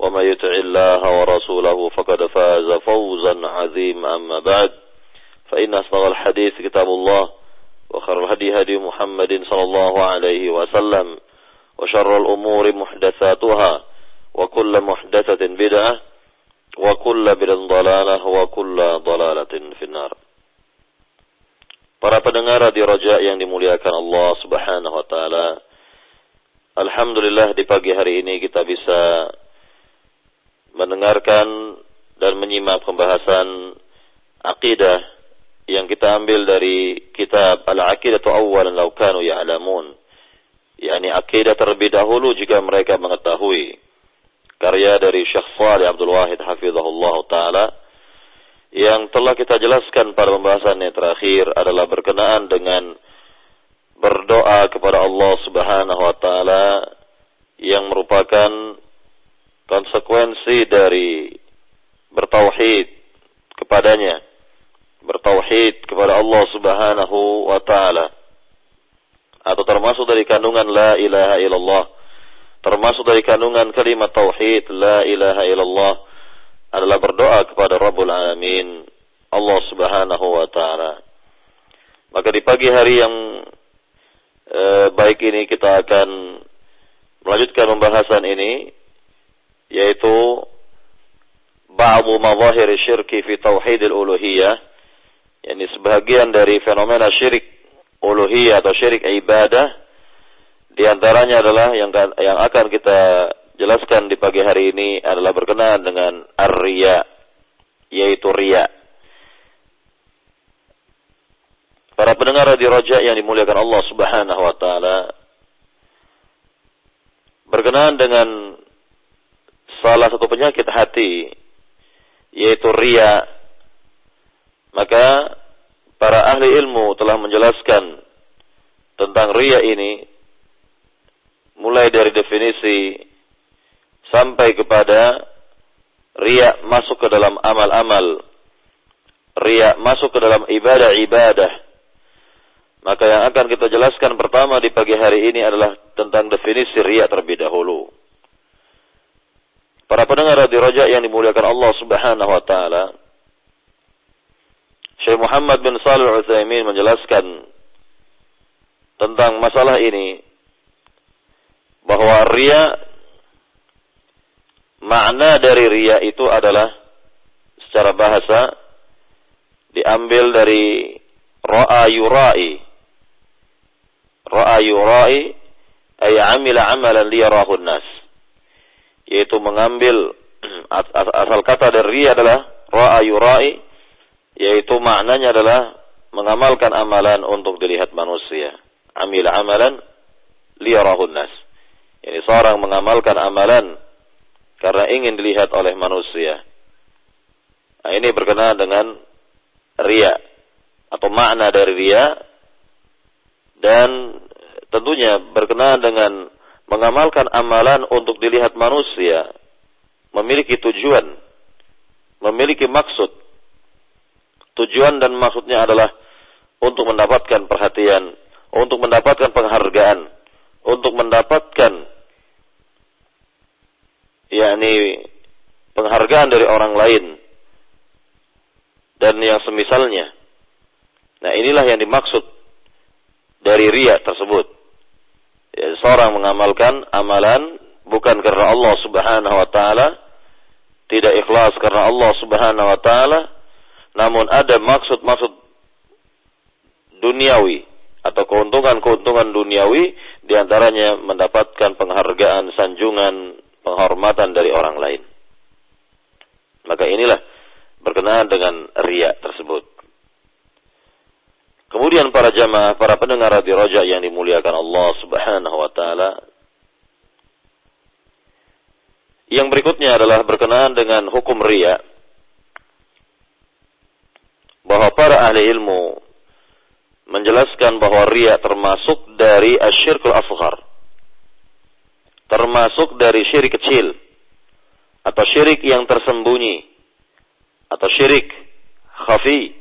ومن يطع الله ورسوله فقد فاز فوزا عظيما أما بعد فإن أصدق الحديث كتاب الله وخير الهدي هدي محمد صلى الله عليه وسلم وشر الأمور محدثاتها وكل محدثة بدعة وكل بدعة ضلالة وكل ضلالة في النار Para pendengar di Raja yang dimuliakan Allah Subhanahu wa taala. Alhamdulillah di pagi hari ini kita bisa mendengarkan dan menyimak pembahasan akidah yang kita ambil dari kitab Al-Aqidatu Awwalan Law Kanu Ya'lamun. yakni akidah terlebih dahulu jika mereka mengetahui. Karya dari Syekh Salih Abdul Wahid hafizahullah taala yang telah kita jelaskan pada pembahasan yang terakhir adalah berkenaan dengan berdoa kepada Allah Subhanahu wa taala yang merupakan konsekuensi dari bertauhid kepadanya bertauhid kepada Allah Subhanahu wa taala. Atau termasuk dari kandungan la ilaha illallah termasuk dari kandungan kalimat tauhid la ilaha illallah adalah berdoa kepada Rabbul Alamin Allah Subhanahu wa taala. Maka di pagi hari yang eh, baik ini kita akan melanjutkan pembahasan ini yaitu ba'du mawahir syirki fi tauhid al-uluhiyah yakni sebagian dari fenomena syirik uluhiyah atau syirik ibadah di antaranya adalah yang yang akan kita jelaskan di pagi hari ini adalah berkenaan dengan ar-riya yaitu riya. Para pendengar di Raja yang dimuliakan Allah Subhanahu wa taala berkenaan dengan salah satu penyakit hati yaitu ria maka para ahli ilmu telah menjelaskan tentang ria ini mulai dari definisi sampai kepada ria masuk ke dalam amal-amal ria masuk ke dalam ibadah-ibadah. Maka yang akan kita jelaskan pertama di pagi hari ini adalah tentang definisi ria terlebih dahulu Para pendengar di Raja yang dimuliakan Allah Subhanahu wa taala. Syekh Muhammad bin Shalih Al-Utsaimin menjelaskan tentang masalah ini bahwa ria makna dari ria itu adalah secara bahasa diambil dari ra'a yurai ra'a yurai ay amila amalan liyarahu nas yaitu mengambil asal kata dari ria adalah ra'a yurai yaitu maknanya adalah mengamalkan amalan untuk dilihat manusia. Amil amalan liyarahun nas. Ini seorang mengamalkan amalan karena ingin dilihat oleh manusia. Nah, ini berkenaan dengan ria atau makna dari ria dan tentunya berkenaan dengan mengamalkan amalan untuk dilihat manusia memiliki tujuan, memiliki maksud. Tujuan dan maksudnya adalah untuk mendapatkan perhatian, untuk mendapatkan penghargaan, untuk mendapatkan yakni penghargaan dari orang lain dan yang semisalnya. Nah, inilah yang dimaksud dari riya tersebut seorang mengamalkan amalan bukan karena Allah Subhanahu wa taala, tidak ikhlas karena Allah Subhanahu wa taala, namun ada maksud-maksud duniawi atau keuntungan-keuntungan duniawi di antaranya mendapatkan penghargaan, sanjungan, penghormatan dari orang lain. Maka inilah berkenaan dengan riak tersebut. Kemudian para jamaah, para pendengar di roja yang dimuliakan Allah Subhanahu wa taala. Yang berikutnya adalah berkenaan dengan hukum riya. Bahwa para ahli ilmu menjelaskan bahwa riya termasuk dari asyirkul asghar. Termasuk dari syirik kecil atau syirik yang tersembunyi atau syirik khafi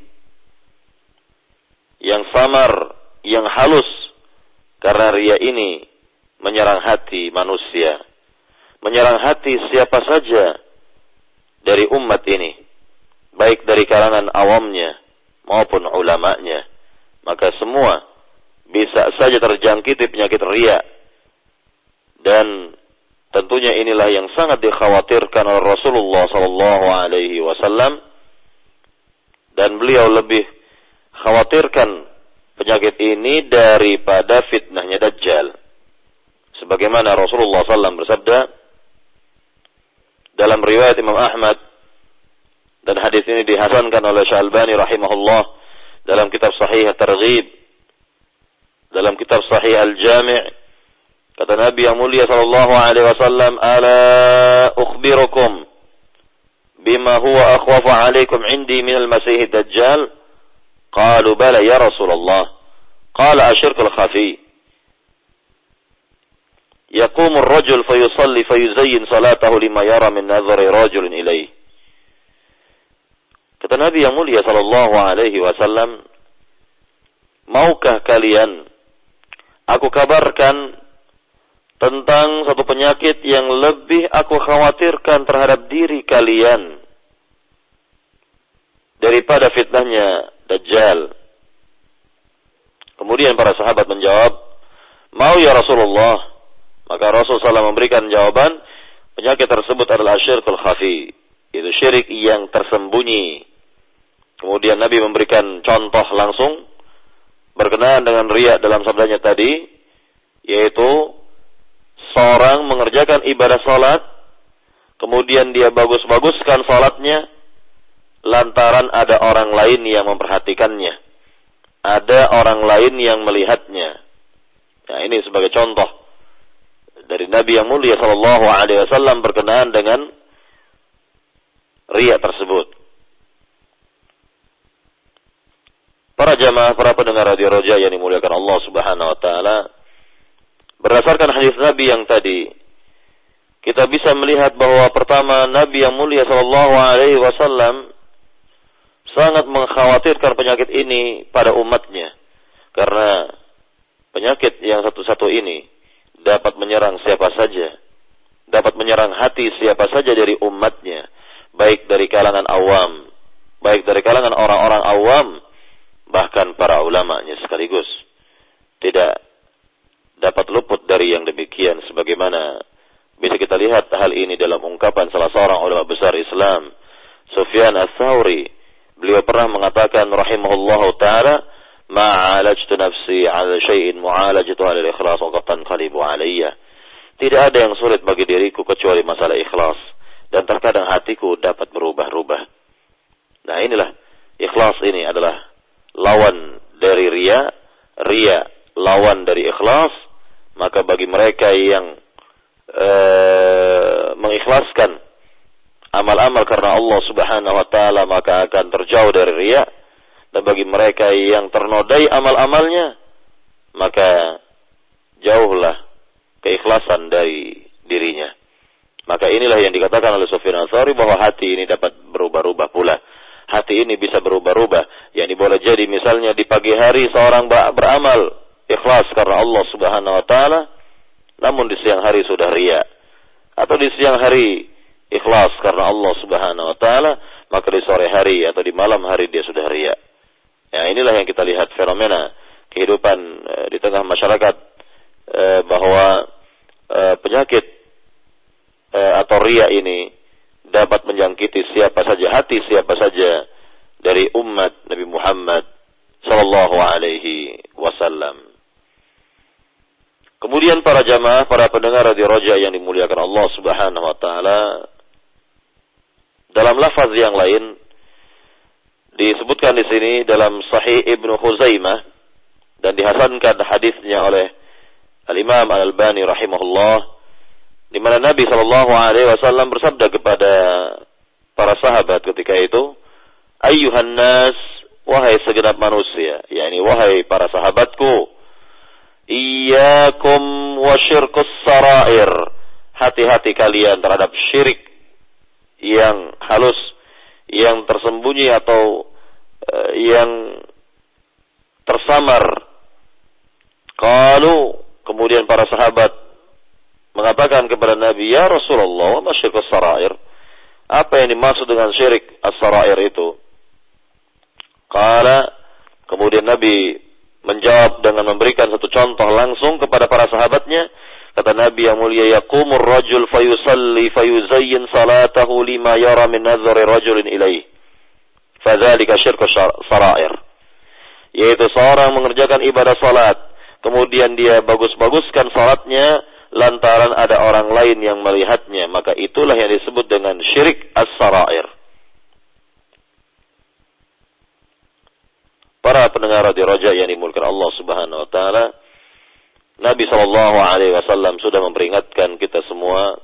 yang samar, yang halus karena ria ini menyerang hati manusia, menyerang hati siapa saja dari umat ini, baik dari kalangan awamnya maupun ulamanya, maka semua bisa saja terjangkiti penyakit ria. Dan tentunya inilah yang sangat dikhawatirkan oleh Rasulullah wasallam dan beliau lebih khawatirkan penyakit ini daripada fitnahnya Dajjal. Sebagaimana Rasulullah SAW bersabda dalam riwayat Imam Ahmad dan hadis ini dihasankan oleh Syalbani rahimahullah dalam kitab Sahih Targhib dalam kitab Sahih Al-Jami' kata Nabi yang mulia sallallahu alaihi wasallam ala ukhbirukum bima huwa akhwafu alaikum indi min al-masih ad-dajjal قالوا بلى يا رسول الله قال الشرك الخفي يقوم الرجل فيصلي فيزين صلاته لما يرى من نظر رجل إليه Kata Nabi yang mulia sallallahu alaihi wasallam, maukah kalian aku kabarkan tentang satu penyakit yang lebih aku khawatirkan terhadap diri kalian daripada fitnahnya Dajjal. Kemudian para sahabat menjawab, mau ya Rasulullah. Maka Rasul SAW memberikan jawaban, penyakit tersebut adalah syirkul khafi. Itu syirik yang tersembunyi. Kemudian Nabi memberikan contoh langsung berkenaan dengan riak dalam sabdanya tadi, yaitu seorang mengerjakan ibadah salat, kemudian dia bagus-baguskan salatnya, lantaran ada orang lain yang memperhatikannya. Ada orang lain yang melihatnya. Nah, ini sebagai contoh dari Nabi yang mulia Shallallahu Alaihi Wasallam berkenaan dengan riak tersebut. Para jamaah, para pendengar radio Roja yang dimuliakan Allah Subhanahu Wa Taala, berdasarkan hadis Nabi yang tadi, kita bisa melihat bahwa pertama Nabi yang mulia Shallallahu Alaihi Wasallam sangat mengkhawatirkan penyakit ini pada umatnya. Karena penyakit yang satu-satu ini dapat menyerang siapa saja. Dapat menyerang hati siapa saja dari umatnya. Baik dari kalangan awam. Baik dari kalangan orang-orang awam. Bahkan para ulamanya sekaligus. Tidak dapat luput dari yang demikian. Sebagaimana bisa kita lihat hal ini dalam ungkapan salah seorang ulama besar Islam. Sufyan al-Thawri Beliau pernah mengatakan rahimahullahu taala, "Ma'alajtu nafsi 'ala syai'in mu'alajatu 'ala al-ikhlas wa tanqalibu 'alayya." Tidak ada yang sulit bagi diriku kecuali masalah ikhlas dan terkadang hatiku dapat berubah-ubah. Nah, inilah ikhlas ini adalah lawan dari ria, ria lawan dari ikhlas, maka bagi mereka yang uh, mengikhlaskan amal-amal karena Allah Subhanahu wa taala maka akan terjauh dari riya dan bagi mereka yang ternodai amal-amalnya maka jauhlah keikhlasan dari dirinya. Maka inilah yang dikatakan oleh Sufyan Al-Thawri bahwa hati ini dapat berubah-ubah pula. Hati ini bisa berubah-ubah. Yang boleh jadi misalnya di pagi hari seorang beramal ikhlas karena Allah Subhanahu wa taala namun di siang hari sudah ria. Atau di siang hari ikhlas karena Allah Subhanahu wa taala, maka di sore hari atau di malam hari dia sudah riya. Ya, inilah yang kita lihat fenomena kehidupan e, di tengah masyarakat e, bahwa e, penyakit atau ria ini dapat menjangkiti siapa saja hati siapa saja dari umat Nabi Muhammad sallallahu alaihi wasallam. Kemudian para jamaah, para pendengar radio Roja yang dimuliakan Allah Subhanahu wa taala dalam lafaz yang lain disebutkan di sini dalam Sahih Ibnu Khuzaimah dan dihasankan hadisnya oleh Al-Imam Al-Albani rahimahullah di mana Nabi Shallallahu alaihi wasallam bersabda kepada para sahabat ketika itu, "Ayyuhan nas, wahai segenap manusia, yakni wahai para sahabatku, Iyyakum wa syirkus sarair. Hati-hati kalian terhadap syirik yang halus, yang tersembunyi atau uh, yang tersamar. Kalau kemudian para sahabat mengatakan kepada Nabi, "Ya Rasulullah, ma syirkus sarair?" Apa yang dimaksud dengan syirik as-sarair itu? Kala kemudian Nabi menjawab dengan memberikan satu contoh langsung kepada para sahabatnya. Kata Nabi yang mulia, Yaqumur rajul fayusalli fayuzayyin salatahu lima yara min nazari rajulin ilaih. Fadzalika syirku sarair. Yaitu seorang mengerjakan ibadah salat. Kemudian dia bagus-baguskan salatnya lantaran ada orang lain yang melihatnya. Maka itulah yang disebut dengan syirik as-sarair. para pendengar di Raja yang dimulakan Allah Subhanahu wa taala, Nabi Shallallahu alaihi wasallam sudah memperingatkan kita semua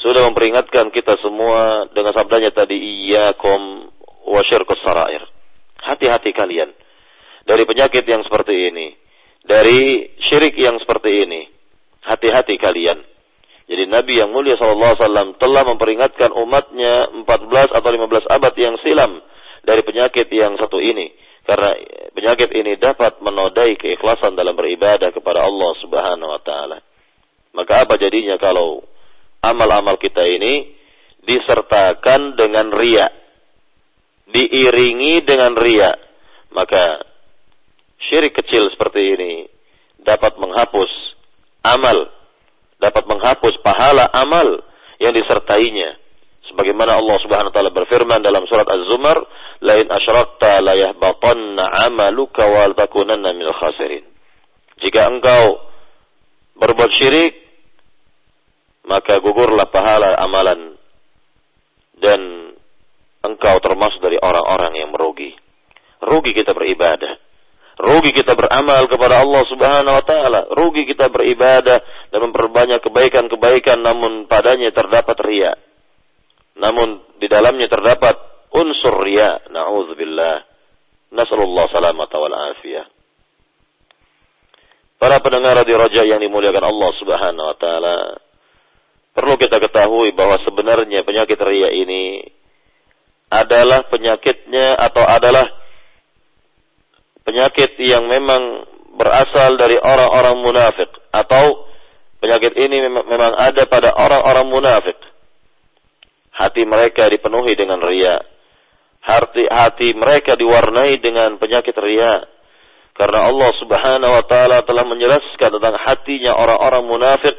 sudah memperingatkan kita semua dengan sabdanya tadi wa syirkus sarair. Hati-hati kalian dari penyakit yang seperti ini, dari syirik yang seperti ini. Hati-hati kalian. Jadi Nabi yang mulia sallallahu alaihi wasallam telah memperingatkan umatnya 14 atau 15 abad yang silam dari penyakit yang satu ini karena penyakit ini dapat menodai keikhlasan dalam beribadah kepada Allah Subhanahu wa taala. Maka apa jadinya kalau amal-amal kita ini disertakan dengan ria, diiringi dengan ria, maka syirik kecil seperti ini dapat menghapus amal, dapat menghapus pahala amal yang disertainya. Sebagaimana Allah Subhanahu wa taala berfirman dalam surat Az-Zumar, lain asyrakta la yahbatanna amaluka wa takunanna minal khasirin. Jika engkau berbuat syirik, maka gugurlah pahala amalan dan engkau termasuk dari orang-orang yang merugi. Rugi kita beribadah. Rugi kita beramal kepada Allah Subhanahu wa taala. Rugi kita beribadah dan memperbanyak kebaikan-kebaikan namun padanya terdapat riya. Namun di dalamnya terdapat unsur riya. Na'udzubillah. Nasallallahu salamata wal afiyah. Para pendengar di Raja yang dimuliakan Allah Subhanahu wa taala, perlu kita ketahui bahwa sebenarnya penyakit ria ini adalah penyakitnya atau adalah penyakit yang memang berasal dari orang-orang munafik atau penyakit ini memang ada pada orang-orang munafik. Hati mereka dipenuhi dengan ria hati hati mereka diwarnai dengan penyakit ria karena Allah Subhanahu wa taala telah menjelaskan tentang hatinya orang-orang munafik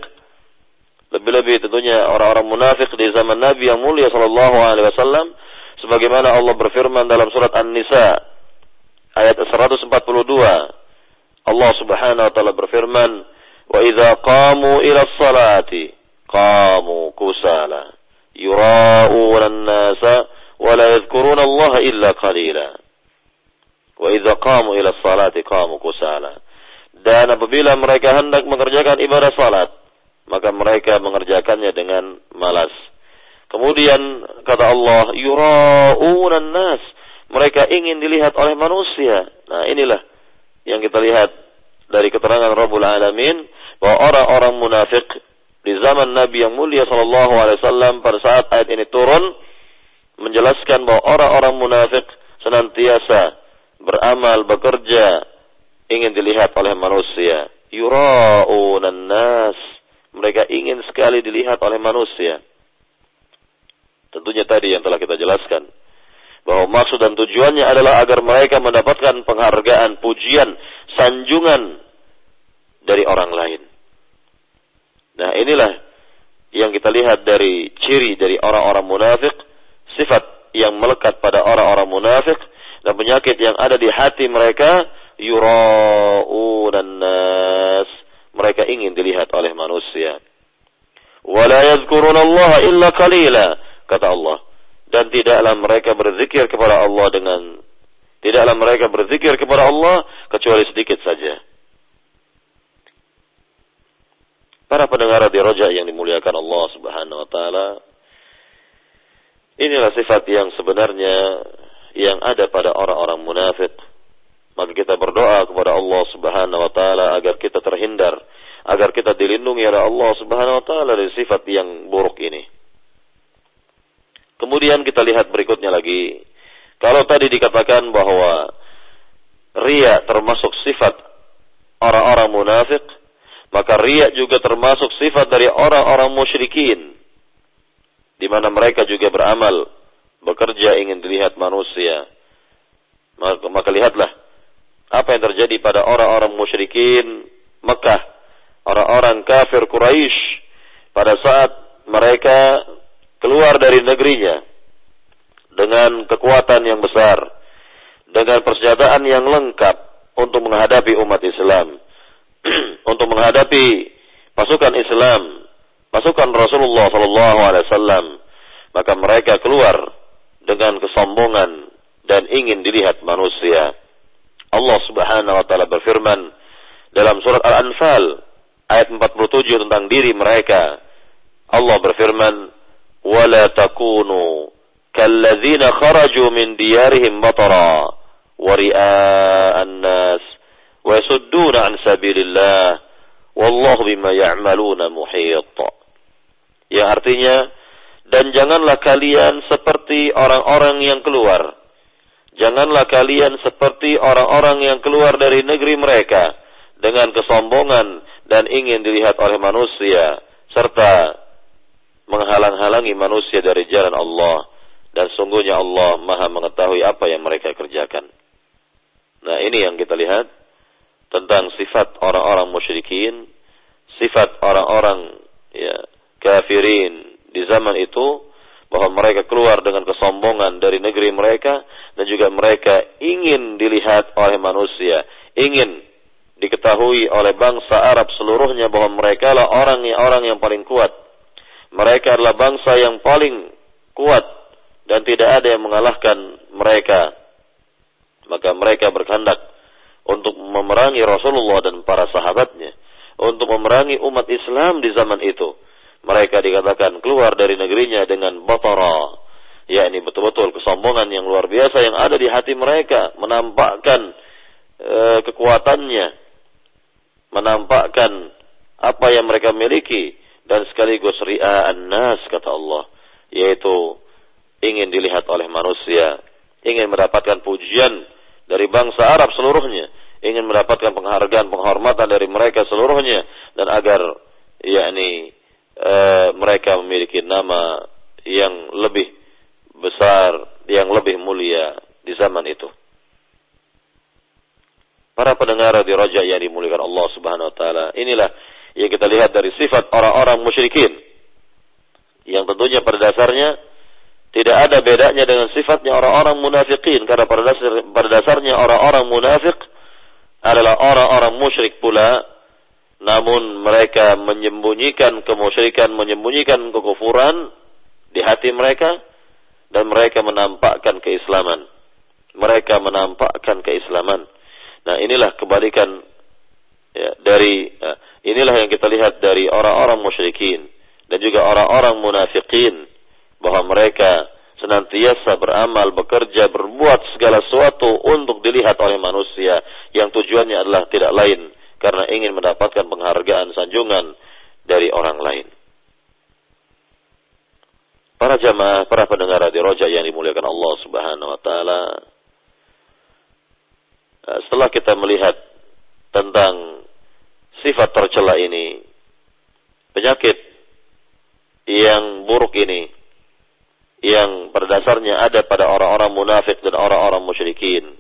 lebih-lebih tentunya orang-orang munafik di zaman Nabi yang mulia sallallahu alaihi wasallam sebagaimana Allah berfirman dalam surat An-Nisa ayat 142 Allah Subhanahu wa taala berfirman idza qamu ila salati qamu kusala yura'una an-nasa ولا يذكرون الله إلا قليلا وإذا قاموا إلى الصلاة قاموا كسالا dan apabila mereka hendak mengerjakan ibadah salat maka mereka mengerjakannya dengan malas kemudian kata Allah yura'una nas mereka ingin dilihat oleh manusia nah inilah yang kita lihat dari keterangan Rabbul Alamin bahwa orang-orang munafik di zaman Nabi yang mulia sallallahu alaihi wasallam pada saat ayat ini turun menjelaskan bahwa orang-orang munafik senantiasa beramal, bekerja, ingin dilihat oleh manusia. Yura'unan nas. Mereka ingin sekali dilihat oleh manusia. Tentunya tadi yang telah kita jelaskan. Bahwa maksud dan tujuannya adalah agar mereka mendapatkan penghargaan, pujian, sanjungan dari orang lain. Nah inilah yang kita lihat dari ciri dari orang-orang munafik sifat yang melekat pada orang-orang munafik dan penyakit yang ada di hati mereka yura'unan nas. Mereka ingin dilihat oleh manusia. Wala Allah illa qalila, kata Allah. Dan tidaklah mereka berzikir kepada Allah dengan tidaklah mereka berzikir kepada Allah kecuali sedikit saja. Para pendengar di roja yang dimuliakan Allah Subhanahu wa taala, inilah sifat yang sebenarnya yang ada pada orang-orang munafik maka kita berdoa kepada Allah Subhanahu wa taala agar kita terhindar, agar kita dilindungi oleh Allah Subhanahu wa taala dari sifat yang buruk ini. Kemudian kita lihat berikutnya lagi. Kalau tadi dikatakan bahwa ria termasuk sifat orang-orang munafik, maka ria juga termasuk sifat dari orang-orang musyrikin. Di mana mereka juga beramal, bekerja ingin dilihat manusia. Maka, maka lihatlah apa yang terjadi pada orang-orang musyrikin Mekah, orang-orang kafir Quraisy pada saat mereka keluar dari negerinya dengan kekuatan yang besar, dengan persenjataan yang lengkap untuk menghadapi umat Islam, untuk menghadapi pasukan Islam, pasukan Rasulullah Sallallahu Alaihi Wasallam, maka mereka keluar dengan kesombongan dan ingin dilihat manusia. Allah Subhanahu wa taala berfirman dalam surat Al-Anfal ayat 47 tentang diri mereka. Allah berfirman, "Wala takunu kalladzina kharaju min diyarihim batara wa ria'an nas wa yasudduna an sabilillah wallahu bima ya'maluna muhit." Yang artinya dan janganlah kalian seperti orang-orang yang keluar Janganlah kalian seperti orang-orang yang keluar dari negeri mereka dengan kesombongan dan ingin dilihat oleh manusia serta menghalang-halangi manusia dari jalan Allah dan sungguhnya Allah Maha mengetahui apa yang mereka kerjakan. Nah, ini yang kita lihat tentang sifat orang-orang musyrikin, sifat orang-orang ya kafirin di zaman itu bahwa mereka keluar dengan kesombongan dari negeri mereka dan juga mereka ingin dilihat oleh manusia, ingin diketahui oleh bangsa Arab seluruhnya bahwa mereka adalah orang-orang yang paling kuat. Mereka adalah bangsa yang paling kuat dan tidak ada yang mengalahkan mereka. Maka mereka berkehendak untuk memerangi Rasulullah dan para sahabatnya, untuk memerangi umat Islam di zaman itu. Mereka dikatakan keluar dari negerinya dengan batara yakni betul-betul kesombongan yang luar biasa yang ada di hati mereka menampakkan e, kekuatannya menampakkan apa yang mereka miliki dan sekaligus ria'an nas kata Allah yaitu ingin dilihat oleh manusia ingin mendapatkan pujian dari bangsa Arab seluruhnya ingin mendapatkan penghargaan penghormatan dari mereka seluruhnya dan agar yakni e, mereka memiliki nama yang lebih besar, yang lebih mulia di zaman itu. Para pendengar di Raja yang dimuliakan Allah Subhanahu wa taala, inilah yang kita lihat dari sifat orang-orang musyrikin. Yang tentunya pada dasarnya tidak ada bedanya dengan sifatnya orang-orang munafikin karena pada, dasar, pada dasarnya orang-orang munafik adalah orang-orang musyrik pula namun mereka menyembunyikan kemusyrikan, menyembunyikan kekufuran di hati mereka dan mereka menampakkan keislaman. Mereka menampakkan keislaman. Nah, inilah kebalikan ya, dari ya, inilah yang kita lihat dari orang-orang musyrikin dan juga orang-orang munafikin bahwa mereka senantiasa beramal, bekerja, berbuat segala sesuatu untuk dilihat oleh manusia yang tujuannya adalah tidak lain karena ingin mendapatkan penghargaan sanjungan dari orang lain. Para jamaah, para pendengar di Roja yang dimuliakan Allah Subhanahu wa taala. Eh, setelah kita melihat tentang sifat tercela ini, penyakit yang buruk ini yang pada dasarnya ada pada orang-orang munafik dan orang-orang musyrikin.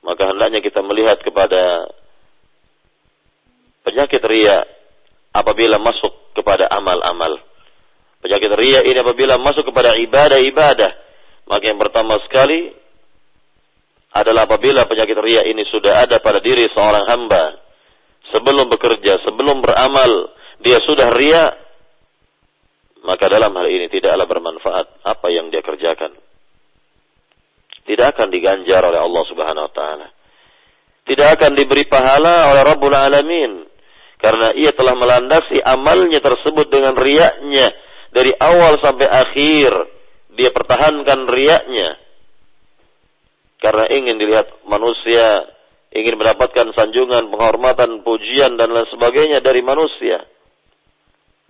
Maka hendaknya kita melihat kepada Penyakit ria apabila masuk kepada amal-amal. Penyakit ria ini apabila masuk kepada ibadah-ibadah, maka yang pertama sekali adalah apabila penyakit ria ini sudah ada pada diri seorang hamba sebelum bekerja, sebelum beramal, dia sudah ria, maka dalam hal ini tidaklah bermanfaat apa yang dia kerjakan. Tidak akan diganjar oleh Allah Subhanahu wa taala. Tidak akan diberi pahala oleh Rabbul Alamin karena ia telah melandasi amalnya tersebut dengan riaknya dari awal sampai akhir. Dia pertahankan riaknya karena ingin dilihat manusia, ingin mendapatkan sanjungan, penghormatan, pujian dan lain sebagainya dari manusia.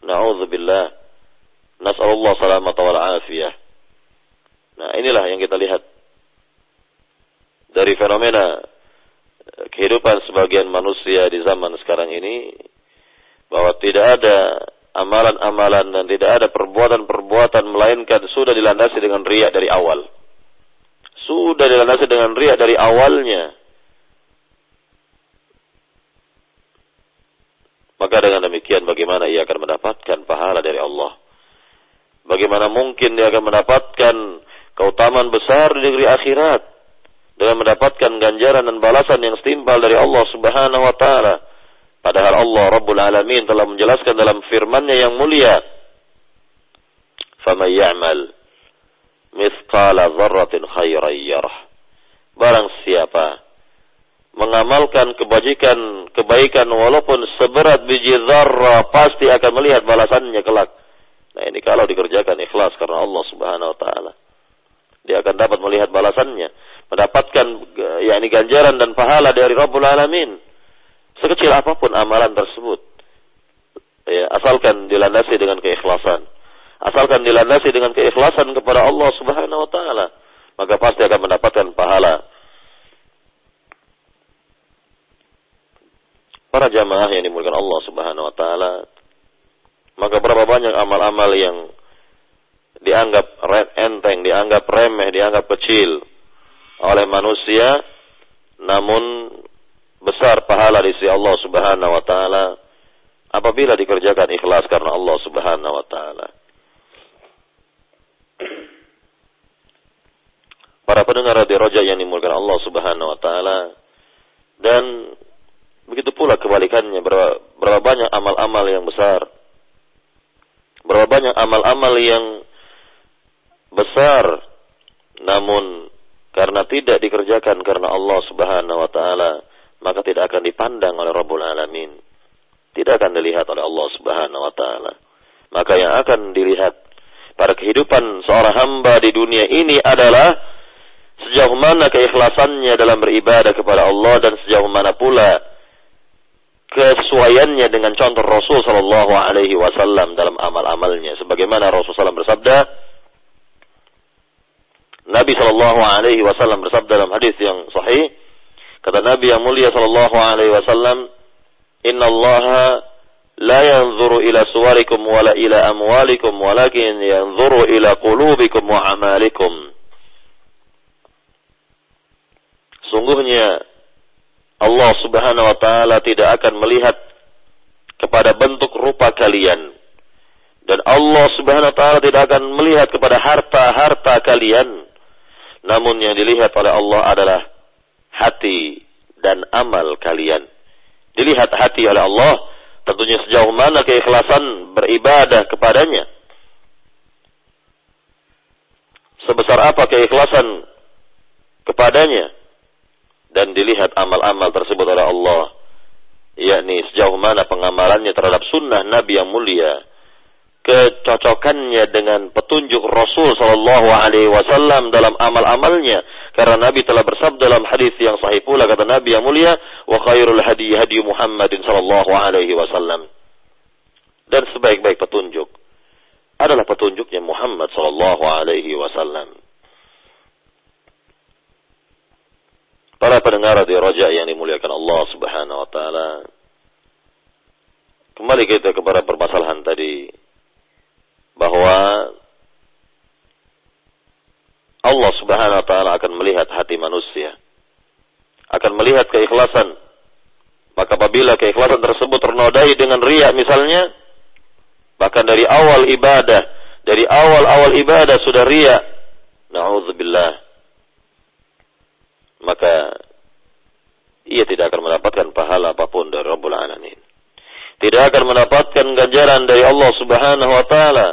Nauzubillah. Nas'alullah salamat wal afiyah. Nah, inilah yang kita lihat dari fenomena kehidupan sebagian manusia di zaman sekarang ini bahwa tidak ada amalan-amalan dan tidak ada perbuatan-perbuatan melainkan sudah dilandasi dengan riak dari awal sudah dilandasi dengan riak dari awalnya. Maka dengan demikian bagaimana ia akan mendapatkan pahala dari Allah? Bagaimana mungkin dia akan mendapatkan keutamaan besar di negeri akhirat dengan mendapatkan ganjaran dan balasan yang setimpal dari Allah Subhanahu wa taala? Padahal Allah Rabbul Alamin telah menjelaskan dalam firman-Nya yang mulia, "Faman ya'mal mithqala dzarratin khairan yarah. Barang siapa mengamalkan kebajikan kebaikan walaupun seberat biji zarrah pasti akan melihat balasannya kelak. Nah ini kalau dikerjakan ikhlas karena Allah Subhanahu wa taala. Dia akan dapat melihat balasannya, mendapatkan yakni ganjaran dan pahala dari Rabbul Alamin. Sekecil apa pun amalan tersebut. Ya, asalkan dilandasi dengan keikhlasan asalkan dilandasi dengan keikhlasan kepada Allah Subhanahu wa taala, maka pasti akan mendapatkan pahala. Para jamaah yang dimuliakan Allah Subhanahu wa taala, maka berapa banyak amal-amal yang dianggap enteng, dianggap remeh, dianggap kecil oleh manusia, namun besar pahala di sisi Allah Subhanahu wa taala apabila dikerjakan ikhlas karena Allah Subhanahu wa taala. Para pendengar radio roja yang dimulakan Allah Subhanahu wa taala dan begitu pula kebalikannya berapa banyak amal-amal yang besar berapa banyak amal-amal yang besar namun karena tidak dikerjakan karena Allah Subhanahu wa taala maka tidak akan dipandang oleh Rabbul Alamin. Tidak akan dilihat oleh Allah Subhanahu wa taala. Maka yang akan dilihat pada kehidupan seorang hamba di dunia ini adalah sejauh mana keikhlasannya dalam beribadah kepada Allah dan sejauh mana pula kesesuaiannya dengan contoh Rasul Shallallahu Alaihi Wasallam dalam amal-amalnya. Sebagaimana Rasul SAW bersabda, Nabi Shallallahu Alaihi Wasallam bersabda dalam hadis yang sahih, kata Nabi yang mulia Shallallahu Alaihi Wasallam, Inna Allah la yanzuru ila suwarikum wala ila amwalikum walakin yanzuru ila qulubikum wa amalikum. Sungguhnya Allah Subhanahu wa taala tidak akan melihat kepada bentuk rupa kalian dan Allah Subhanahu wa taala tidak akan melihat kepada harta-harta kalian namun yang dilihat oleh Allah adalah hati dan amal kalian dilihat hati oleh Allah Tentunya sejauh mana keikhlasan beribadah kepadanya. Sebesar apa keikhlasan kepadanya. Dan dilihat amal-amal tersebut oleh Allah. Yakni sejauh mana pengamalannya terhadap sunnah Nabi yang mulia. Kecocokannya dengan petunjuk Rasul Sallallahu Alaihi Wasallam dalam amal-amalnya karena Nabi telah bersabda dalam hadis yang sahih pula kata Nabi yang mulia, "Wa khairul hadi hadi Muhammadin sallallahu alaihi wasallam." Dan sebaik-baik petunjuk adalah petunjuknya Muhammad sallallahu alaihi wasallam. Para pendengar di Raja yang dimuliakan Allah Subhanahu wa taala. Kembali kita kepada permasalahan tadi bahwa Allah Subhanahu wa taala akan melihat hati manusia. Akan melihat keikhlasan. Maka apabila keikhlasan tersebut ternodai dengan riya misalnya, bahkan dari awal ibadah, dari awal-awal ibadah sudah riya. Nauzubillah. Maka ia tidak akan mendapatkan pahala apa pun dari Rabbul Alamin. Tidak akan mendapatkan ganjaran dari Allah Subhanahu wa taala.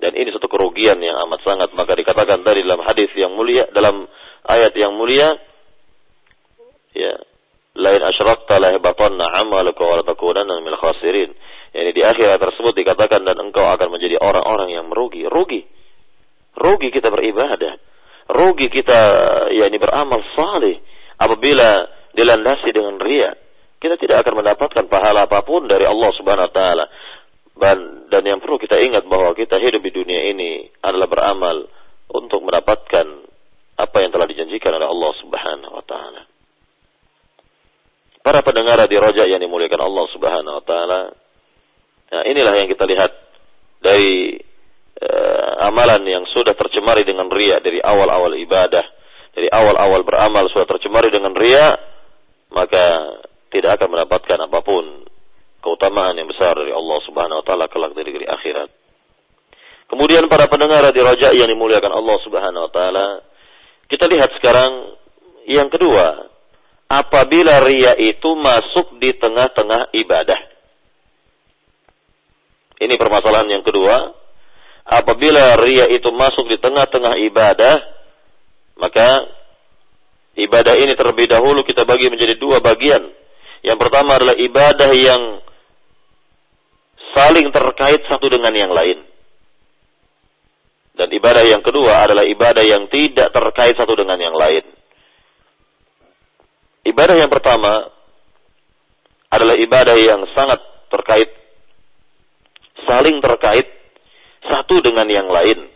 Dan ini satu kerugian yang amat sangat maka dikatakan tadi dalam hadis yang mulia dalam ayat yang mulia ya lain asyrakta la yahbatanna 'amaluka wa la takunanna minal khasirin. Yani di akhirat tersebut dikatakan dan engkau akan menjadi orang-orang yang merugi. Rugi. Rugi kita beribadah. Rugi kita yakni beramal saleh apabila dilandasi dengan ria. Kita tidak akan mendapatkan pahala apa pun dari Allah Subhanahu wa taala. Dan yang perlu kita ingat bahwa kita hidup di dunia ini adalah beramal untuk mendapatkan apa yang telah dijanjikan oleh Allah Subhanahu wa taala. Para pendengar di rojak yang dimuliakan Allah Subhanahu wa taala, Nah, inilah yang kita lihat dari uh, amalan yang sudah tercemari dengan ria dari awal-awal ibadah, dari awal-awal beramal sudah tercemari dengan ria, maka tidak akan mendapatkan apa pun keutamaan yang besar dari Allah Subhanahu wa taala kelak dari negeri akhirat. Kemudian para pendengar di Raja yang dimuliakan Allah Subhanahu wa taala, kita lihat sekarang yang kedua, apabila ria itu masuk di tengah-tengah ibadah. Ini permasalahan yang kedua. Apabila ria itu masuk di tengah-tengah ibadah, maka ibadah ini terlebih dahulu kita bagi menjadi dua bagian. Yang pertama adalah ibadah yang saling terkait satu dengan yang lain. Dan ibadah yang kedua adalah ibadah yang tidak terkait satu dengan yang lain. Ibadah yang pertama adalah ibadah yang sangat terkait saling terkait satu dengan yang lain.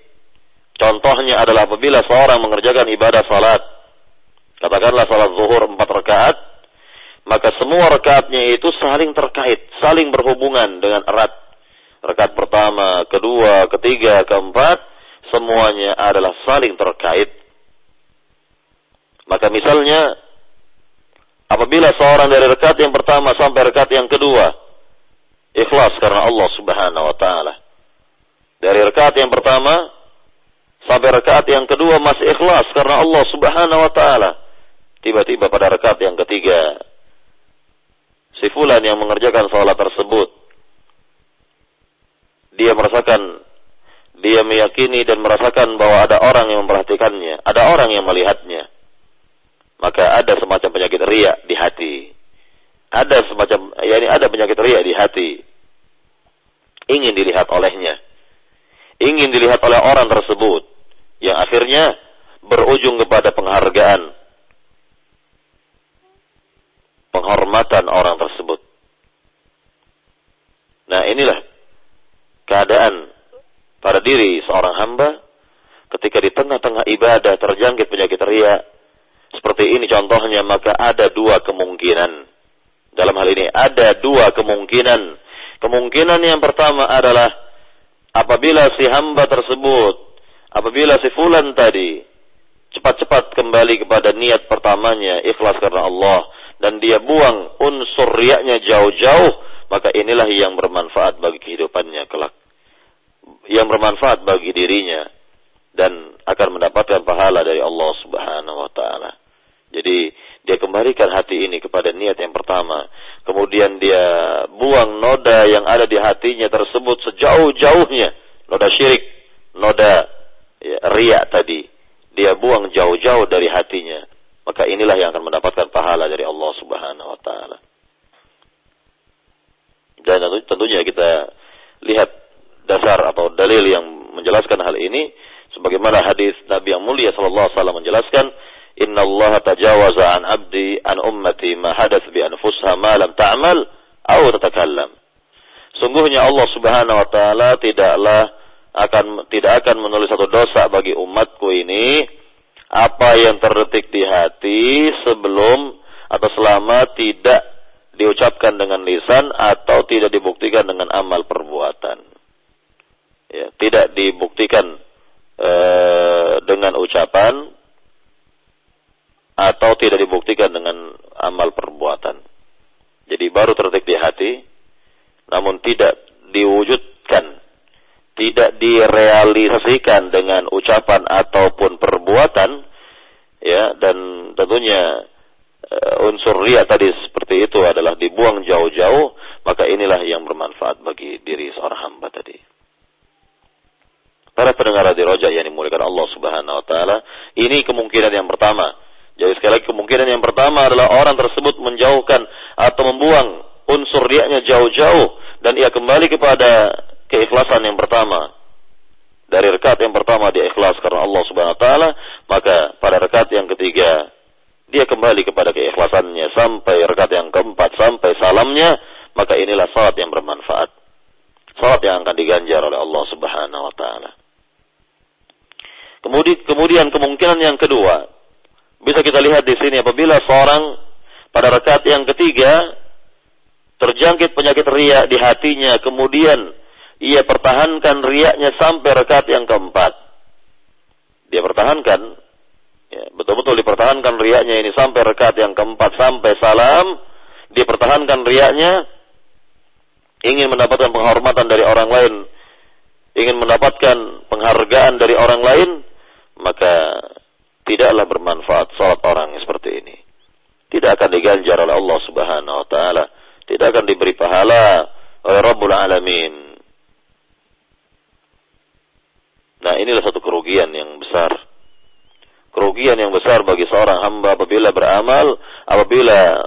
Contohnya adalah apabila seorang mengerjakan ibadah salat, katakanlah salat zuhur empat rakaat, maka semua rakaatnya itu saling terkait, saling berhubungan dengan erat. Rakaat pertama, kedua, ketiga, keempat, semuanya adalah saling terkait. Maka misalnya, apabila seorang dari rakaat yang pertama sampai rakaat yang kedua, Ikhlas karena Allah Subhanahu wa taala. Dari rakaat yang pertama sampai rakaat yang kedua masih ikhlas karena Allah Subhanahu wa taala. Tiba-tiba pada rakaat yang ketiga si fulan yang mengerjakan salat tersebut dia merasakan dia meyakini dan merasakan bahwa ada orang yang memperhatikannya, ada orang yang melihatnya. Maka ada semacam penyakit riak di hati ada semacam yakni ada penyakit riak di hati. Ingin dilihat olehnya. Ingin dilihat oleh orang tersebut yang akhirnya berujung kepada penghargaan penghormatan orang tersebut. Nah, inilah keadaan pada diri seorang hamba ketika di tengah-tengah ibadah terjangkit penyakit riak seperti ini contohnya maka ada dua kemungkinan dalam hal ini ada dua kemungkinan. Kemungkinan yang pertama adalah apabila si hamba tersebut, apabila si fulan tadi cepat-cepat kembali kepada niat pertamanya, ikhlas karena Allah dan dia buang unsur riaknya jauh-jauh, maka inilah yang bermanfaat bagi kehidupannya kelak. Yang bermanfaat bagi dirinya dan akan mendapatkan pahala dari Allah Subhanahu wa taala. Jadi dia kembalikan hati ini kepada niat yang pertama. Kemudian dia buang noda yang ada di hatinya tersebut sejauh-jauhnya. Noda syirik, noda ya, riak tadi. Dia buang jauh-jauh dari hatinya. Maka inilah yang akan mendapatkan pahala dari Allah Subhanahu wa taala. Dan tentunya kita lihat dasar atau dalil yang menjelaskan hal ini sebagaimana hadis Nabi yang mulia wasallam menjelaskan Allah tajawaza an abdi an ummati ma hadath bi anfusha ma lam ta'mal aw tatakallam. Sungguhnya Allah Subhanahu wa taala tidaklah akan tidak akan menulis satu dosa bagi umatku ini apa yang terdetik di hati sebelum atau selama tidak diucapkan dengan lisan atau tidak dibuktikan dengan amal perbuatan. Ya, tidak dibuktikan e, dengan ucapan atau tidak dibuktikan dengan amal perbuatan. Jadi baru terdetik di hati, namun tidak diwujudkan, tidak direalisasikan dengan ucapan ataupun perbuatan, ya dan tentunya uh, unsur ria tadi seperti itu adalah dibuang jauh-jauh maka inilah yang bermanfaat bagi diri seorang hamba tadi para pendengar di roja yang dimuliakan Allah Subhanahu wa taala ini kemungkinan yang pertama jadi sekali lagi kemungkinan yang pertama adalah orang tersebut menjauhkan atau membuang unsur riaknya jauh-jauh dan ia kembali kepada keikhlasan yang pertama dari rekat yang pertama dia ikhlas karena Allah Subhanahu wa taala, maka pada rekat yang ketiga dia kembali kepada keikhlasannya sampai rekat yang keempat sampai salamnya, maka inilah salat yang bermanfaat. Salat yang akan diganjar oleh Allah Subhanahu wa taala. Kemudian kemudian kemungkinan yang kedua bisa kita lihat di sini apabila seorang pada rekat yang ketiga terjangkit penyakit riak di hatinya kemudian ia pertahankan riaknya sampai rekat yang keempat. Dia pertahankan, ya, betul-betul dipertahankan riaknya ini sampai rekat yang keempat sampai salam. Dia pertahankan riaknya, ingin mendapatkan penghormatan dari orang lain, ingin mendapatkan penghargaan dari orang lain, maka tidaklah bermanfaat salat orang seperti ini. Tidak akan diganjar oleh Allah Subhanahu wa taala, tidak akan diberi pahala oleh Rabbul Alamin. Nah inilah satu kerugian yang besar. Kerugian yang besar bagi seorang hamba apabila beramal, apabila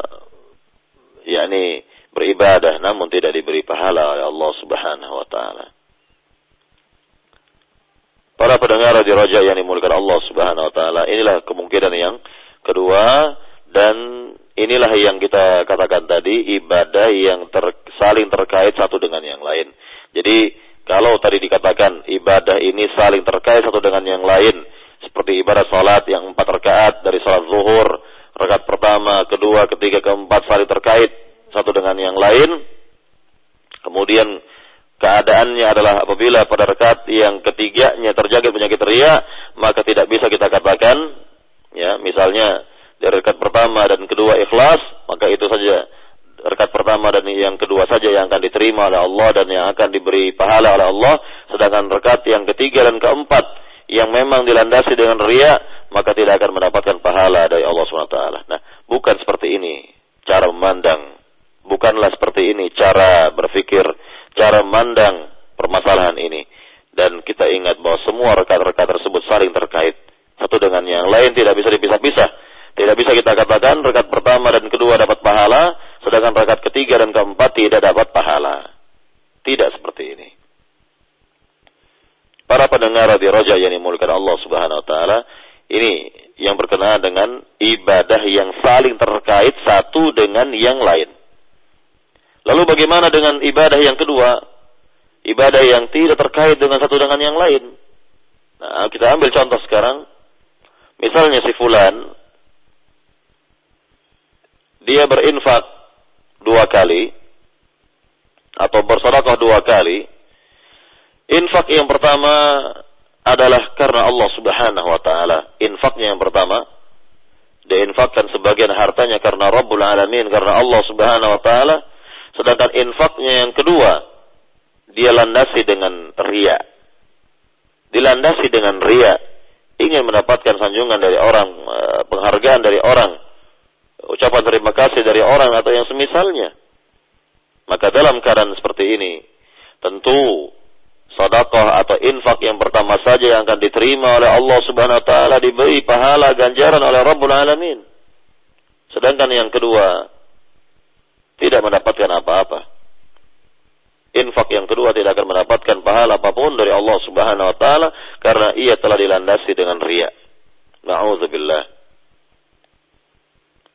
yakni beribadah namun tidak diberi pahala oleh Allah Subhanahu wa taala. Para pendengar di Raja yang dimulakan Allah Subhanahu wa taala, inilah kemungkinan yang kedua dan inilah yang kita katakan tadi ibadah yang ter, saling terkait satu dengan yang lain. Jadi kalau tadi dikatakan ibadah ini saling terkait satu dengan yang lain, seperti ibadah salat yang empat rakaat dari salat zuhur, rakaat pertama, kedua, ketiga, keempat saling terkait satu dengan yang lain. Kemudian keadaannya adalah apabila pada rakaat yang ketiganya terjangkit penyakit ria, maka tidak bisa kita katakan, ya misalnya dari rakaat pertama dan kedua ikhlas, maka itu saja. Rekat pertama dan yang kedua saja yang akan diterima oleh Allah dan yang akan diberi pahala oleh Allah, sedangkan rekat yang ketiga dan keempat yang memang dilandasi dengan ria, maka tidak akan mendapatkan pahala dari Allah SWT. Nah, bukan seperti ini cara memandang, bukanlah seperti ini cara berpikir, cara memandang permasalahan ini. Dan kita ingat bahwa semua rekat-rekat tersebut saling terkait. Satu dengan yang lain tidak bisa dipisah-pisah. Tidak bisa kita katakan rekat pertama dan kedua dapat pahala, Sedangkan rakaat ketiga dan keempat tidak dapat pahala. Tidak seperti ini. Para pendengar di roja yang dimulakan Allah Subhanahu wa taala, ini yang berkenaan dengan ibadah yang saling terkait satu dengan yang lain. Lalu bagaimana dengan ibadah yang kedua? Ibadah yang tidak terkait dengan satu dengan yang lain. Nah, kita ambil contoh sekarang. Misalnya si fulan dia berinfak dua kali atau bersedekah dua kali, infak yang pertama adalah karena Allah Subhanahu wa taala. Infaknya yang pertama dia infakkan sebagian hartanya karena Rabbul Alamin, karena Allah Subhanahu wa taala. Sedangkan infaknya yang kedua dia landasi dengan ria. Dilandasi dengan ria, ingin mendapatkan sanjungan dari orang, eh, penghargaan dari orang, ucapan terima kasih dari orang atau yang semisalnya. Maka dalam keadaan seperti ini, tentu sedekah atau infak yang pertama saja yang akan diterima oleh Allah Subhanahu wa taala diberi pahala ganjaran oleh Rabbul Alamin. Sedangkan yang kedua tidak mendapatkan apa-apa. Infak yang kedua tidak akan mendapatkan pahala apa pun dari Allah Subhanahu wa taala karena ia telah dilandasi dengan riya. Nauzubillah.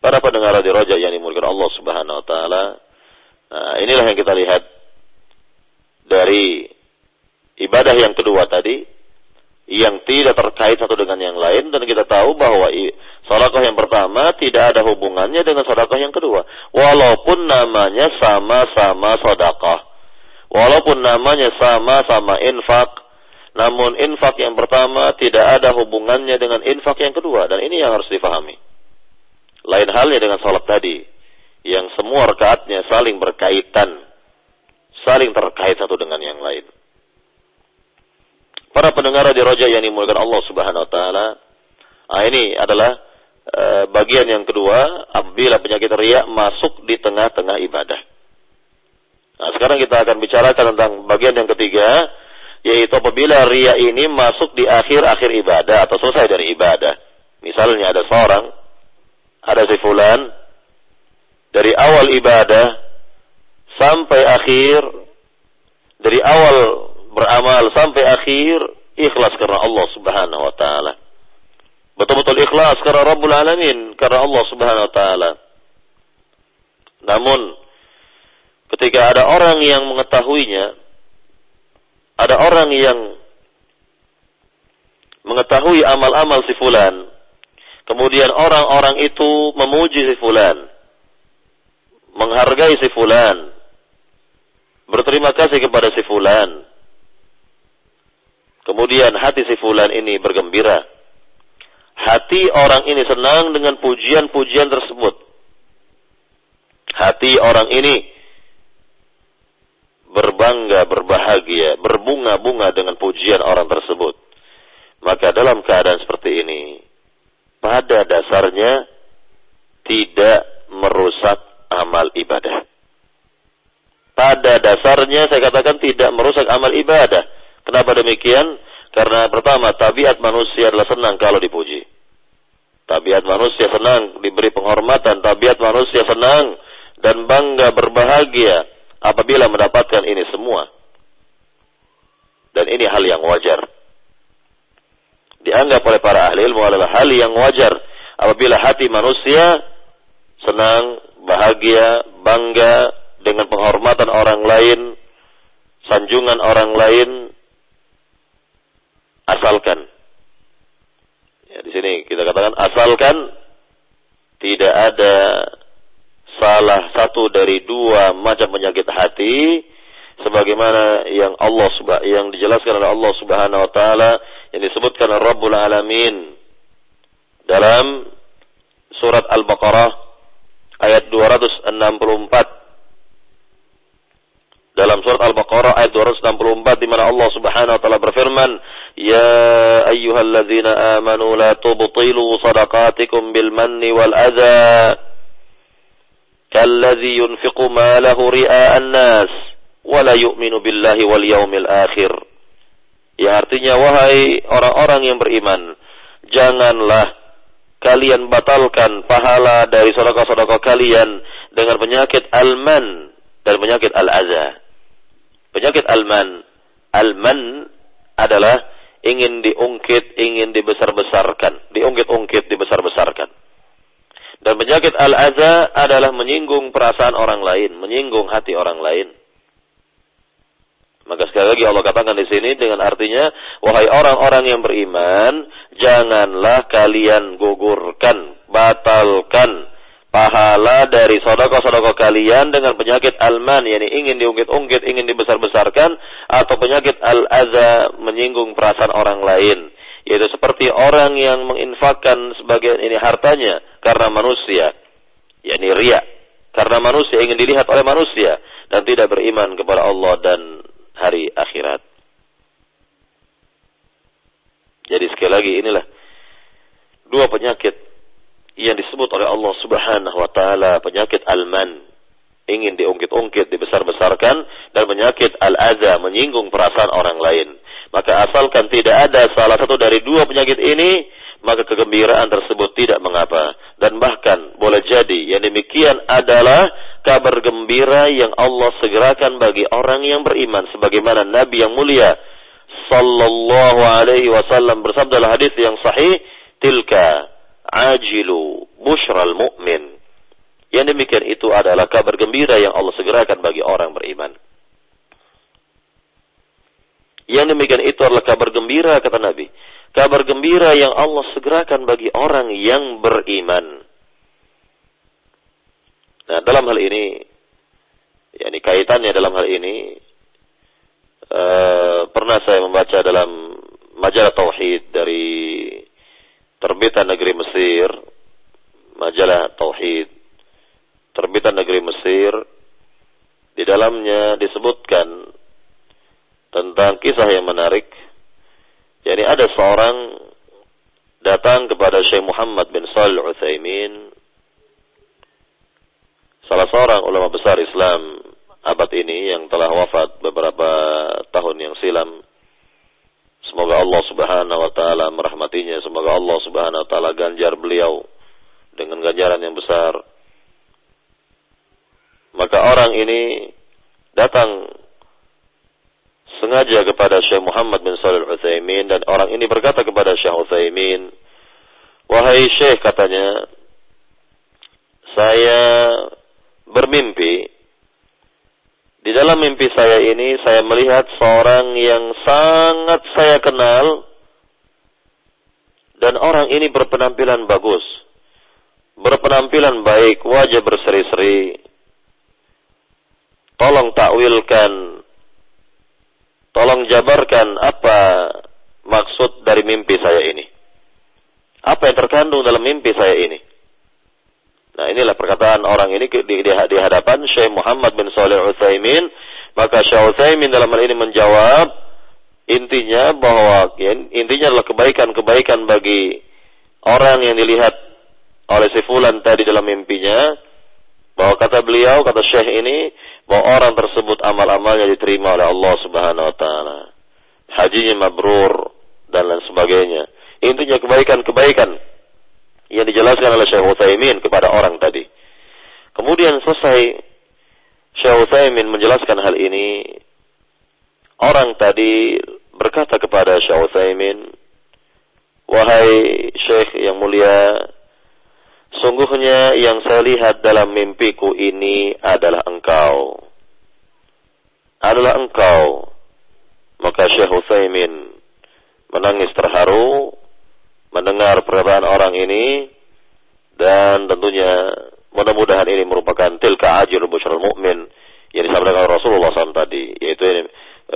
Para pendengar di roja yang dimulakan Allah Subhanahu wa taala. Nah, inilah yang kita lihat dari ibadah yang kedua tadi yang tidak terkait satu dengan yang lain dan kita tahu bahwa sedekah yang pertama tidak ada hubungannya dengan sedekah yang kedua. Walaupun namanya sama-sama sedekah walaupun namanya sama-sama infak namun infak yang pertama tidak ada hubungannya dengan infak yang kedua. Dan ini yang harus difahami. Lain halnya dengan sholat tadi, yang semua rakaatnya saling berkaitan, saling terkait satu dengan yang lain. Para pendengar di roja yang dimulakan Allah Subhanahu Wa Taala, ah ini adalah e, bagian yang kedua apabila penyakit riak masuk di tengah-tengah ibadah. Nah, sekarang kita akan bicarakan tentang bagian yang ketiga yaitu apabila riak ini masuk di akhir-akhir ibadah atau selesai dari ibadah. Misalnya ada seorang ada si fulan dari awal ibadah sampai akhir dari awal beramal sampai akhir ikhlas karena Allah Subhanahu wa taala. Betul-betul ikhlas karena Rabbul Alamin, karena Allah Subhanahu wa taala. Namun ketika ada orang yang mengetahuinya, ada orang yang mengetahui amal-amal si fulan, kemudian orang-orang itu memuji si fulan, menghargai si fulan, berterima kasih kepada si fulan, Kemudian hati si fulan ini bergembira. Hati orang ini senang dengan pujian-pujian tersebut. Hati orang ini berbangga, berbahagia, berbunga-bunga dengan pujian orang tersebut. Maka dalam keadaan seperti ini, pada dasarnya tidak merusak amal ibadah. Pada dasarnya saya katakan tidak merusak amal ibadah Kenapa demikian? Karena pertama, tabiat manusia adalah senang kalau dipuji. Tabiat manusia senang diberi penghormatan, tabiat manusia senang dan bangga berbahagia apabila mendapatkan ini semua. Dan ini hal yang wajar. Dianggap oleh para ahli ilmu adalah hal yang wajar apabila hati manusia senang, bahagia, bangga dengan penghormatan orang lain, sanjungan orang lain, asalkan. Ya, di sini kita katakan asalkan tidak ada salah satu dari dua macam penyakit hati sebagaimana yang Allah yang dijelaskan oleh Allah Subhanahu wa taala yang disebutkan Rabbul Alamin dalam surat Al-Baqarah ayat 264 dalam surat Al-Baqarah ayat 264 di mana Allah Subhanahu wa taala berfirman, "Ya ayyuhalladzina amanu la tubtilu sadaqatikum bil manni wal adza kalladzi yunfiqu malahu ria'an nas wa la yu'minu billahi wal yawmil akhir." Ya artinya wahai orang-orang yang beriman, janganlah kalian batalkan pahala dari sedekah-sedekah kalian dengan penyakit alman dan penyakit al-adza. Penyakit alman. Alman adalah ingin diungkit, ingin dibesar-besarkan. Diungkit-ungkit, dibesar-besarkan. Dan penyakit al-aza adalah menyinggung perasaan orang lain, menyinggung hati orang lain. Maka sekali lagi Allah katakan di sini dengan artinya, wahai orang-orang yang beriman, janganlah kalian gugurkan, batalkan pahala dari sodoko-sodoko kalian dengan penyakit alman, yakni ingin diungkit-ungkit, ingin dibesar-besarkan, atau penyakit al-adha menyinggung perasaan orang lain. Yaitu seperti orang yang menginfakkan sebagian ini hartanya karena manusia, yakni ria, karena manusia ingin dilihat oleh manusia dan tidak beriman kepada Allah dan hari akhirat. Jadi sekali lagi inilah dua penyakit yang disebut oleh Allah Subhanahu wa taala penyakit alman. Ingin diungkit-ungkit dibesar-besarkan dan penyakit al-adza menyinggung perasaan orang lain. Maka asalkan tidak ada salah satu dari dua penyakit ini maka kegembiraan tersebut tidak mengapa. Dan bahkan boleh jadi yang demikian adalah kabar gembira yang Allah segerakan bagi orang yang beriman sebagaimana Nabi yang mulia sallallahu alaihi wasallam bersabda hadis yang sahih tilka ajilu bushral mu'min. Yang demikian itu adalah kabar gembira yang Allah segerakan bagi orang beriman. Yang demikian itu adalah kabar gembira kata Nabi. Kabar gembira yang Allah segerakan bagi orang yang beriman. Nah, dalam hal ini, yakni kaitannya dalam hal ini, uh, pernah saya membaca dalam majalah tauhid dari terbitan negeri Mesir, majalah Tauhid, terbitan negeri Mesir, di dalamnya disebutkan tentang kisah yang menarik. Jadi ada seorang datang kepada Syekh Muhammad bin Shalih Utsaimin salah seorang ulama besar Islam abad ini yang telah wafat beberapa tahun yang silam semoga Allah Subhanahu wa taala merahmatinya semoga Allah Subhanahu wa taala ganjar beliau dengan ganjaran yang besar maka orang ini datang sengaja kepada Syekh Muhammad bin Shalih Utsaimin dan orang ini berkata kepada Syekh Utsaimin, "Wahai Syekh," katanya, "saya bermimpi. Di dalam mimpi saya ini saya melihat seorang yang sangat saya kenal dan orang ini berpenampilan bagus, berpenampilan baik, wajah berseri-seri. Tolong takwilkan Tolong jabarkan apa maksud dari mimpi saya ini. Apa yang terkandung dalam mimpi saya ini? Nah inilah perkataan orang ini di, di, di hadapan Syekh Muhammad bin Saleh Utsaimin. Maka Syekh Utsaimin dalam hal ini menjawab intinya bahwa intinya adalah kebaikan-kebaikan bagi orang yang dilihat oleh si fulan tadi dalam mimpinya bahwa kata beliau kata Syekh ini bahwa orang tersebut amal-amalnya diterima oleh Allah Subhanahu wa taala. Hajinya mabrur dan lain sebagainya. Intinya kebaikan-kebaikan yang dijelaskan oleh Syekh Utsaimin kepada orang tadi. Kemudian selesai Syekh Utsaimin menjelaskan hal ini, orang tadi berkata kepada Syekh Utsaimin, "Wahai Syekh yang mulia, Sungguhnya yang saya lihat dalam mimpiku ini adalah engkau. Adalah engkau. Maka Syekh Utsaimin menangis terharu mendengar perkataan orang ini dan tentunya mudah-mudahan ini merupakan tilka ajrul busyrul mukmin yang disampaikan Rasulullah SAW tadi yaitu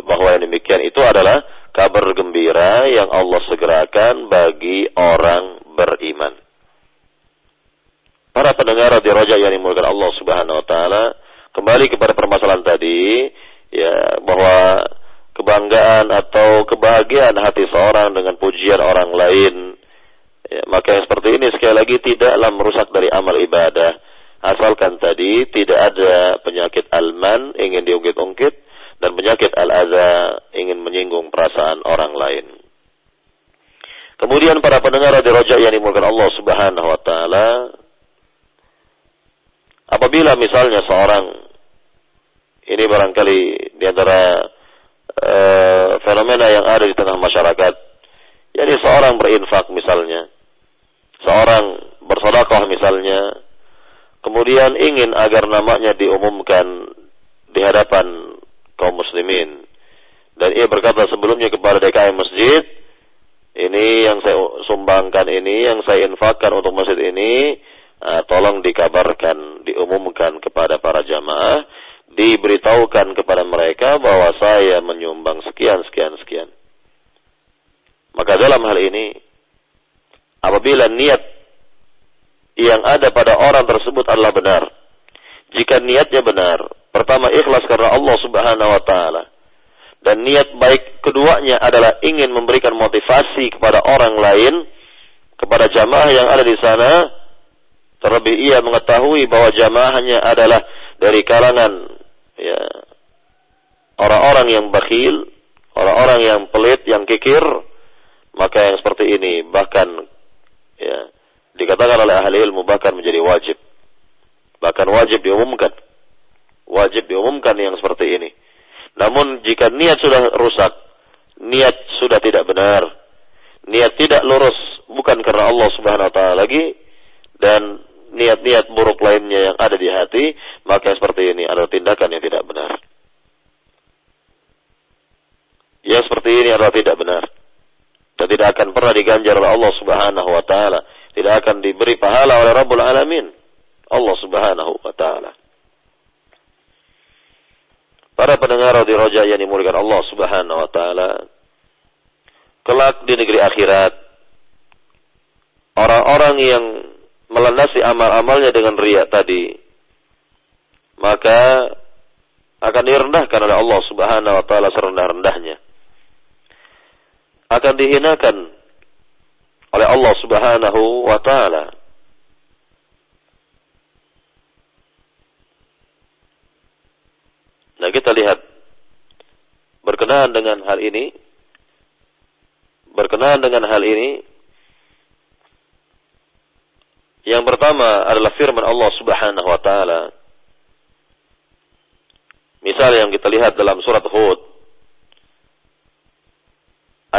bahwa yang demikian itu adalah kabar gembira yang Allah segerakan bagi orang beriman. Para pendengar di Roja yang dimulakan Allah Subhanahu wa taala, kembali kepada permasalahan tadi, ya bahwa kebanggaan atau kebahagiaan hati seorang dengan pujian orang lain, ya, maka yang seperti ini sekali lagi tidaklah merusak dari amal ibadah. Asalkan tadi tidak ada penyakit alman ingin diungkit-ungkit dan penyakit al-adha ingin menyinggung perasaan orang lain. Kemudian para pendengar di Roja yang dimulakan Allah Subhanahu wa taala, Apabila misalnya seorang ini barangkali di antara uh, fenomena yang ada di tengah masyarakat, jadi seorang berinfak misalnya, seorang bersedekah misalnya, kemudian ingin agar namanya diumumkan di hadapan kaum muslimin. Dan ia berkata sebelumnya kepada DKM masjid, ini yang saya sumbangkan ini, yang saya infakkan untuk masjid ini, uh, tolong dikabarkan, diumumkan kepada para jamaah, diberitahukan kepada mereka bahwa saya menyumbang sekian, sekian, sekian. Maka dalam hal ini, apabila niat yang ada pada orang tersebut adalah benar, jika niatnya benar, pertama ikhlas karena Allah Subhanahu wa taala. Dan niat baik keduanya adalah ingin memberikan motivasi kepada orang lain, kepada jamaah yang ada di sana, Terlebih ia mengetahui bahwa jamaahnya adalah dari kalangan ya orang-orang yang bakhil, orang-orang yang pelit, yang kikir, maka yang seperti ini bahkan ya dikatakan oleh ahli ilmu bahkan menjadi wajib. Bahkan wajib diumumkan. Wajib diumumkan yang seperti ini. Namun jika niat sudah rusak, niat sudah tidak benar, niat tidak lurus bukan karena Allah Subhanahu wa taala lagi dan niat-niat buruk lainnya yang ada di hati, maka seperti ini adalah tindakan yang tidak benar. Yang seperti ini adalah tidak benar. Dan tidak akan pernah diganjar oleh Allah Subhanahu wa taala, tidak akan diberi pahala oleh Rabbul Alamin. Allah Subhanahu wa taala. Para pendengar di roja yang dimuliakan Allah Subhanahu wa taala, kelak di negeri akhirat orang-orang yang melandasi amal-amalnya dengan riak tadi, maka akan direndahkan oleh Allah Subhanahu wa taala serendah-rendahnya. Akan dihinakan oleh Allah Subhanahu wa taala. Nah, kita lihat berkenaan dengan hal ini berkenaan dengan hal ini yang pertama adalah firman Allah Subhanahu wa taala. Misal yang kita lihat dalam surat Hud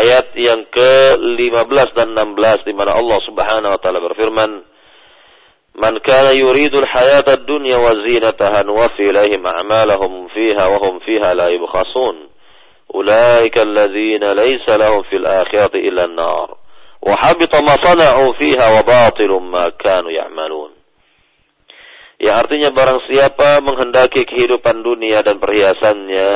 ayat yang ke-15 dan 16 di mana Allah Subhanahu wa taala berfirman Man kana yuridul hayata ad-dunya wa zinataha nuwaffi ilaihim a'malahum fiha wa hum fiha la yubkhasun ulaika alladhina laysa lahum fil akhirati illa an-nar wa habita ma sana'u fiha wa batilum ma kanu ya'malun Ya artinya barang siapa menghendaki kehidupan dunia dan perhiasannya,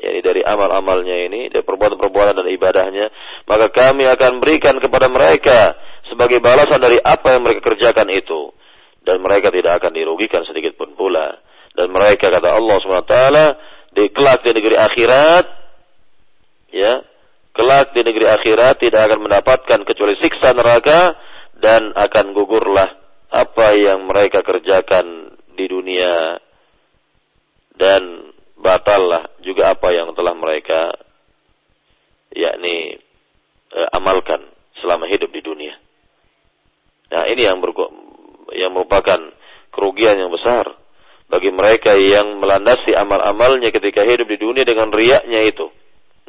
yakni dari amal-amalnya ini, dari perbuatan-perbuatan dan ibadahnya, maka kami akan berikan kepada mereka sebagai balasan dari apa yang mereka kerjakan itu. Dan mereka tidak akan dirugikan sedikit pun pula. Dan mereka kata Allah SWT, di kelak di negeri akhirat, ya, kelak di negeri akhirat tidak akan mendapatkan kecuali siksa neraka dan akan gugurlah apa yang mereka kerjakan di dunia dan batallah juga apa yang telah mereka yakni e, amalkan selama hidup di dunia. Nah, ini yang yang merupakan kerugian yang besar bagi mereka yang melandasi amal-amalnya ketika hidup di dunia dengan riaknya itu.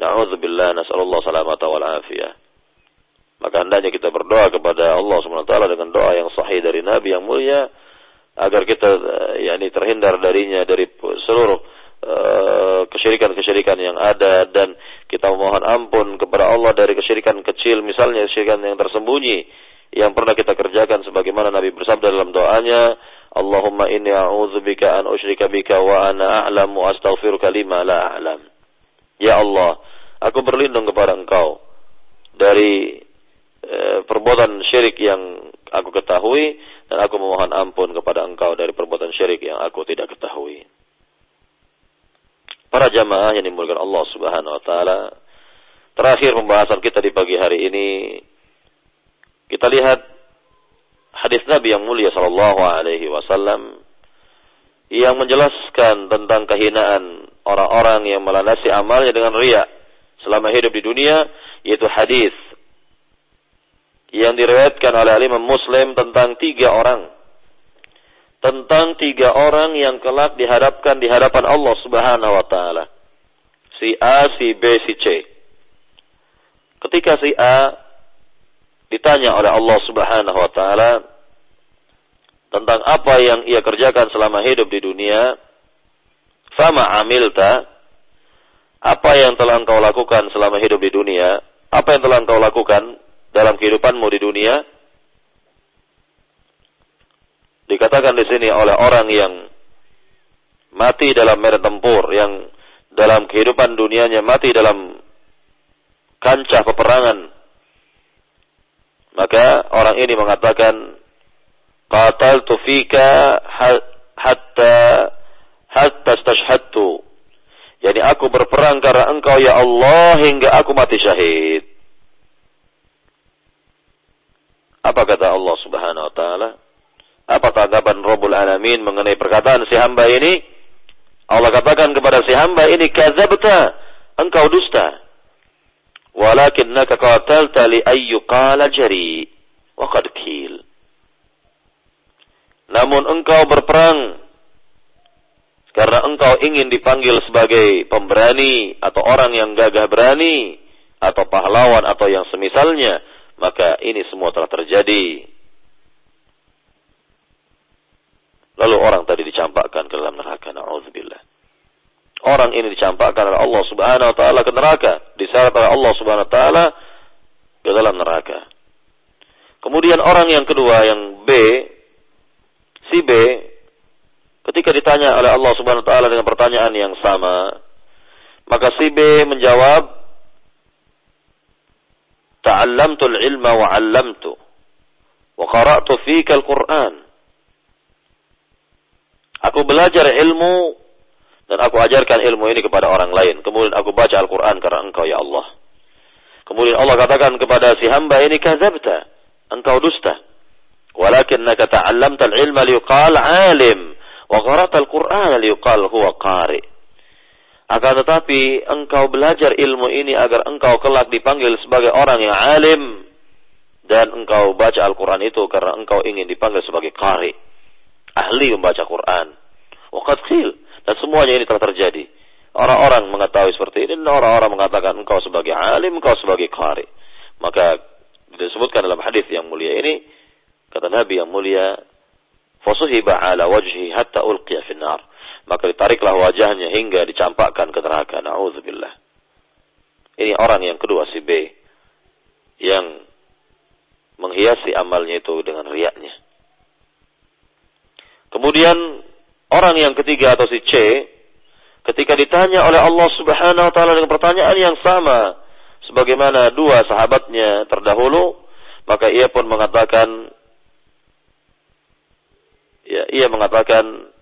Na'udzubillah nasallallahu salamata wal afiyah. Maka hendaknya kita berdoa kepada Allah SWT dengan doa yang sahih dari Nabi yang mulia agar kita eh, yakni terhindar darinya dari seluruh uh, kesyirikan-kesyirikan yang ada dan kita memohon ampun kepada Allah dari kesyirikan kecil misalnya kesyirikan yang tersembunyi yang pernah kita kerjakan sebagaimana Nabi bersabda dalam doanya Allahumma inni a'udzubika an usyrika bika wa ana a'lamu astaghfiruka lima la a'lam. Ya Allah, aku berlindung kepada Engkau dari perbuatan syirik yang aku ketahui dan aku memohon ampun kepada engkau dari perbuatan syirik yang aku tidak ketahui. Para jamaah yang dimulakan Allah Subhanahu wa taala, terakhir pembahasan kita di pagi hari ini kita lihat hadis Nabi yang mulia sallallahu alaihi wasallam yang menjelaskan tentang kehinaan orang-orang yang melandasi amalnya dengan riya selama hidup di dunia yaitu hadis yang diriwayatkan oleh Imam Muslim tentang tiga orang. Tentang tiga orang yang kelak dihadapkan di hadapan Allah Subhanahu wa taala. Si A, si B, si C. Ketika si A ditanya oleh Allah Subhanahu wa taala tentang apa yang ia kerjakan selama hidup di dunia, "Fama amilta?" Apa yang telah engkau lakukan selama hidup di dunia? Apa yang telah engkau lakukan dalam kehidupanmu di dunia? Dikatakan di sini oleh orang yang mati dalam medan tempur, yang dalam kehidupan dunianya mati dalam kancah peperangan. Maka orang ini mengatakan, Qataltu fika hatta hatta stashhadtu. Jadi aku berperang karena engkau ya Allah hingga aku mati syahid. Apa kata Allah Subhanahu wa taala? Apa tanggapan Rabbul Alamin mengenai perkataan si hamba ini? Allah katakan kepada si hamba ini, "Kadzabta, engkau dusta." Walakinnaka qatalta li ayyu qala jari wa qad. Namun engkau berperang karena engkau ingin dipanggil sebagai pemberani atau orang yang gagah berani atau pahlawan atau yang semisalnya maka ini semua telah terjadi. Lalu orang tadi dicampakkan ke dalam neraka. Na'udzubillah. Orang ini dicampakkan oleh Allah subhanahu wa ta'ala ke neraka. Diseret oleh Allah subhanahu wa ta'ala ke dalam neraka. Kemudian orang yang kedua, yang B, si B, ketika ditanya oleh Allah subhanahu wa ta'ala dengan pertanyaan yang sama, maka si B menjawab, ta'allamtu al-ilma wa 'allamtu wa qara'tu al-Qur'an. Aku belajar ilmu dan aku ajarkan ilmu ini kepada orang lain. Kemudian aku baca Al-Quran karena engkau ya Allah. Kemudian Allah katakan kepada si hamba ini kazabta. engkau dusta. Walakinnaka ta'allamta al-ilma liqal alim wa qara'ta al-Qur'ana liqal huwa qari. Akan tetapi engkau belajar ilmu ini agar engkau kelak dipanggil sebagai orang yang alim dan engkau baca Al-Quran itu karena engkau ingin dipanggil sebagai qari, ahli membaca Quran. Waqad dan semuanya ini telah terjadi. Orang-orang mengetahui seperti ini dan orang-orang mengatakan engkau sebagai alim, engkau sebagai qari. Maka disebutkan dalam hadis yang mulia ini kata Nabi yang mulia, "Fasuhiba ala wajhi hatta ulqiya finnar." Maka ditariklah wajahnya hingga dicampakkan ke neraka. Nauzubillah. Ini orang yang kedua si B yang menghiasi amalnya itu dengan riaknya. Kemudian orang yang ketiga atau si C ketika ditanya oleh Allah Subhanahu wa taala dengan pertanyaan yang sama sebagaimana dua sahabatnya terdahulu, maka ia pun mengatakan ya ia mengatakan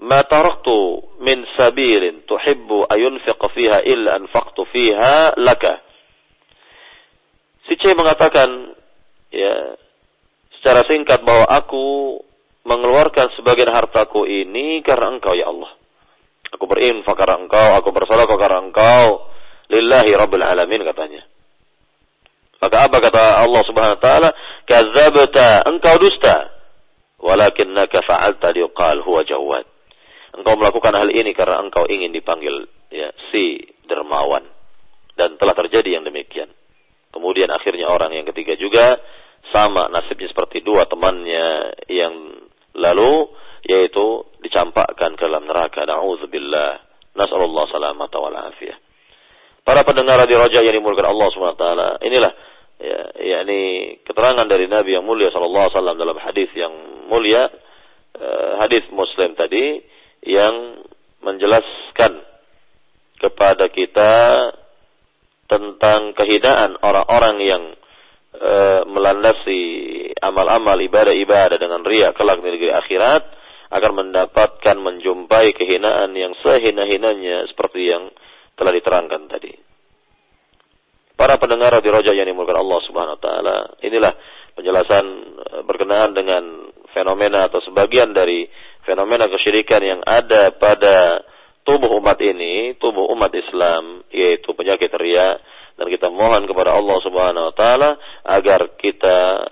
ma taraktu min sabirin tuhibbu ayunfiq fiha illa anfaqtu fiha laka. Si C mengatakan ya secara singkat bahwa aku mengeluarkan sebagian hartaku ini karena engkau ya Allah. Aku berinfak karena engkau, aku bersedekah karena engkau. Lillahi rabbil alamin katanya. Maka apa kata Allah Subhanahu wa taala? Kadzabta, engkau dusta. Walakinnaka fa'alta liqal huwa jawad engkau melakukan hal ini karena engkau ingin dipanggil ya si dermawan dan telah terjadi yang demikian. Kemudian akhirnya orang yang ketiga juga sama nasibnya seperti dua temannya yang lalu yaitu dicampakkan ke dalam neraka. Nauzubillah. Nasallallahu salamata wal afiyah. Para pendengar di Raja yang dimulakan Allah SWT, inilah ya, yakni keterangan dari Nabi yang mulia sallallahu alaihi wasallam dalam hadis yang mulia uh, hadis Muslim tadi yang menjelaskan kepada kita tentang kehinaan orang-orang yang e, melandasi amal-amal ibadah-ibadah dengan ria kelak di negeri akhirat agar mendapatkan menjumpai kehinaan yang sehina-hinanya seperti yang telah diterangkan tadi. Para pendengar di Roja yang dimulakan Allah Subhanahu wa taala, inilah penjelasan e, berkenaan dengan fenomena atau sebagian dari fenomena kesyirikan yang ada pada tubuh umat ini, tubuh umat Islam, yaitu penyakit ria, dan kita mohon kepada Allah Subhanahu wa taala agar kita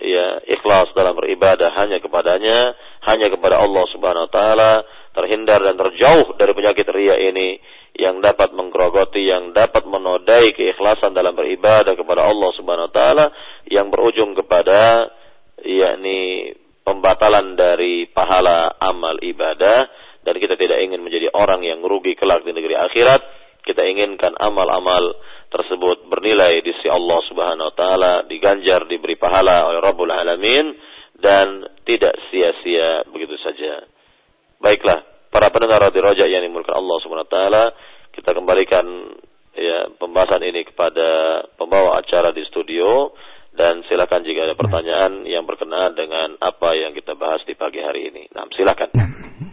ya ikhlas dalam beribadah hanya kepadanya, hanya kepada Allah Subhanahu wa taala, terhindar dan terjauh dari penyakit ria ini yang dapat menggerogoti, yang dapat menodai keikhlasan dalam beribadah kepada Allah Subhanahu wa taala yang berujung kepada yakni pembatalan dari pahala amal ibadah dan kita tidak ingin menjadi orang yang rugi kelak di negeri akhirat. Kita inginkan amal-amal tersebut bernilai di sisi Allah Subhanahu wa taala, diganjar, diberi pahala oleh Rabbul Alamin dan tidak sia-sia begitu saja. Baiklah, para pendengar di Rojak yang dimulakan Allah Subhanahu wa taala, kita kembalikan ya pembahasan ini kepada pembawa acara di studio dan silakan jika ada pertanyaan yang berkenaan dengan apa yang kita bahas di pagi hari ini. Nah, silakan. Nah,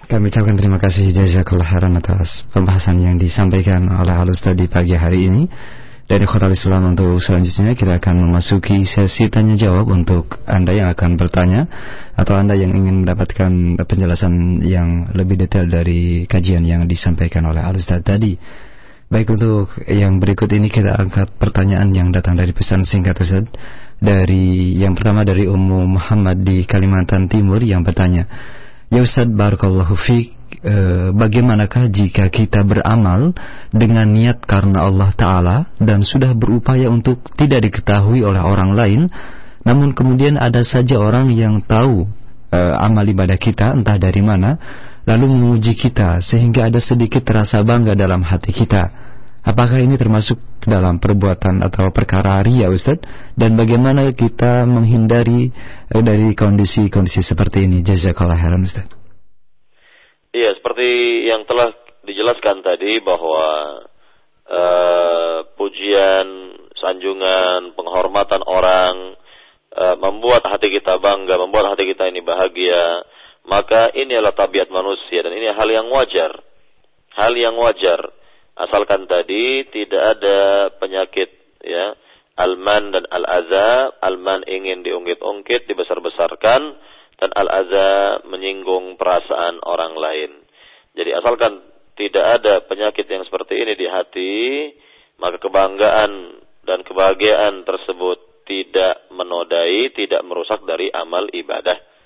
kami ucapkan terima kasih jazakallah khairan atas pembahasan yang disampaikan oleh Alus tadi pagi hari ini. Dari Kota Islam untuk selanjutnya kita akan memasuki sesi tanya jawab untuk Anda yang akan bertanya atau Anda yang ingin mendapatkan penjelasan yang lebih detail dari kajian yang disampaikan oleh Alus tadi. Baik untuk yang berikut ini kita angkat pertanyaan yang datang dari pesan singkat Ustaz dari yang pertama dari Ummu Muhammad di Kalimantan Timur yang bertanya, "Ya Ustaz barakallahu fiik, e, bagaimanakah jika kita beramal dengan niat karena Allah taala dan sudah berupaya untuk tidak diketahui oleh orang lain, namun kemudian ada saja orang yang tahu e, amal ibadah kita entah dari mana, lalu menguji kita sehingga ada sedikit rasa bangga dalam hati kita." Apakah ini termasuk dalam perbuatan atau perkara ria Ustaz? Dan bagaimana kita menghindari eh, dari kondisi-kondisi seperti ini? Jazakallah khairan Ustaz. Iya, seperti yang telah dijelaskan tadi bahwa uh, pujian, sanjungan, penghormatan orang uh, membuat hati kita bangga, membuat hati kita ini bahagia, maka ini adalah tabiat manusia dan ini hal yang wajar. Hal yang wajar asalkan tadi tidak ada penyakit ya Al-man dan al-aza, al-man ingin diungkit-ungkit, dibesar-besarkan, dan al-aza menyinggung perasaan orang lain. Jadi asalkan tidak ada penyakit yang seperti ini di hati, maka kebanggaan dan kebahagiaan tersebut tidak menodai, tidak merusak dari amal ibadah.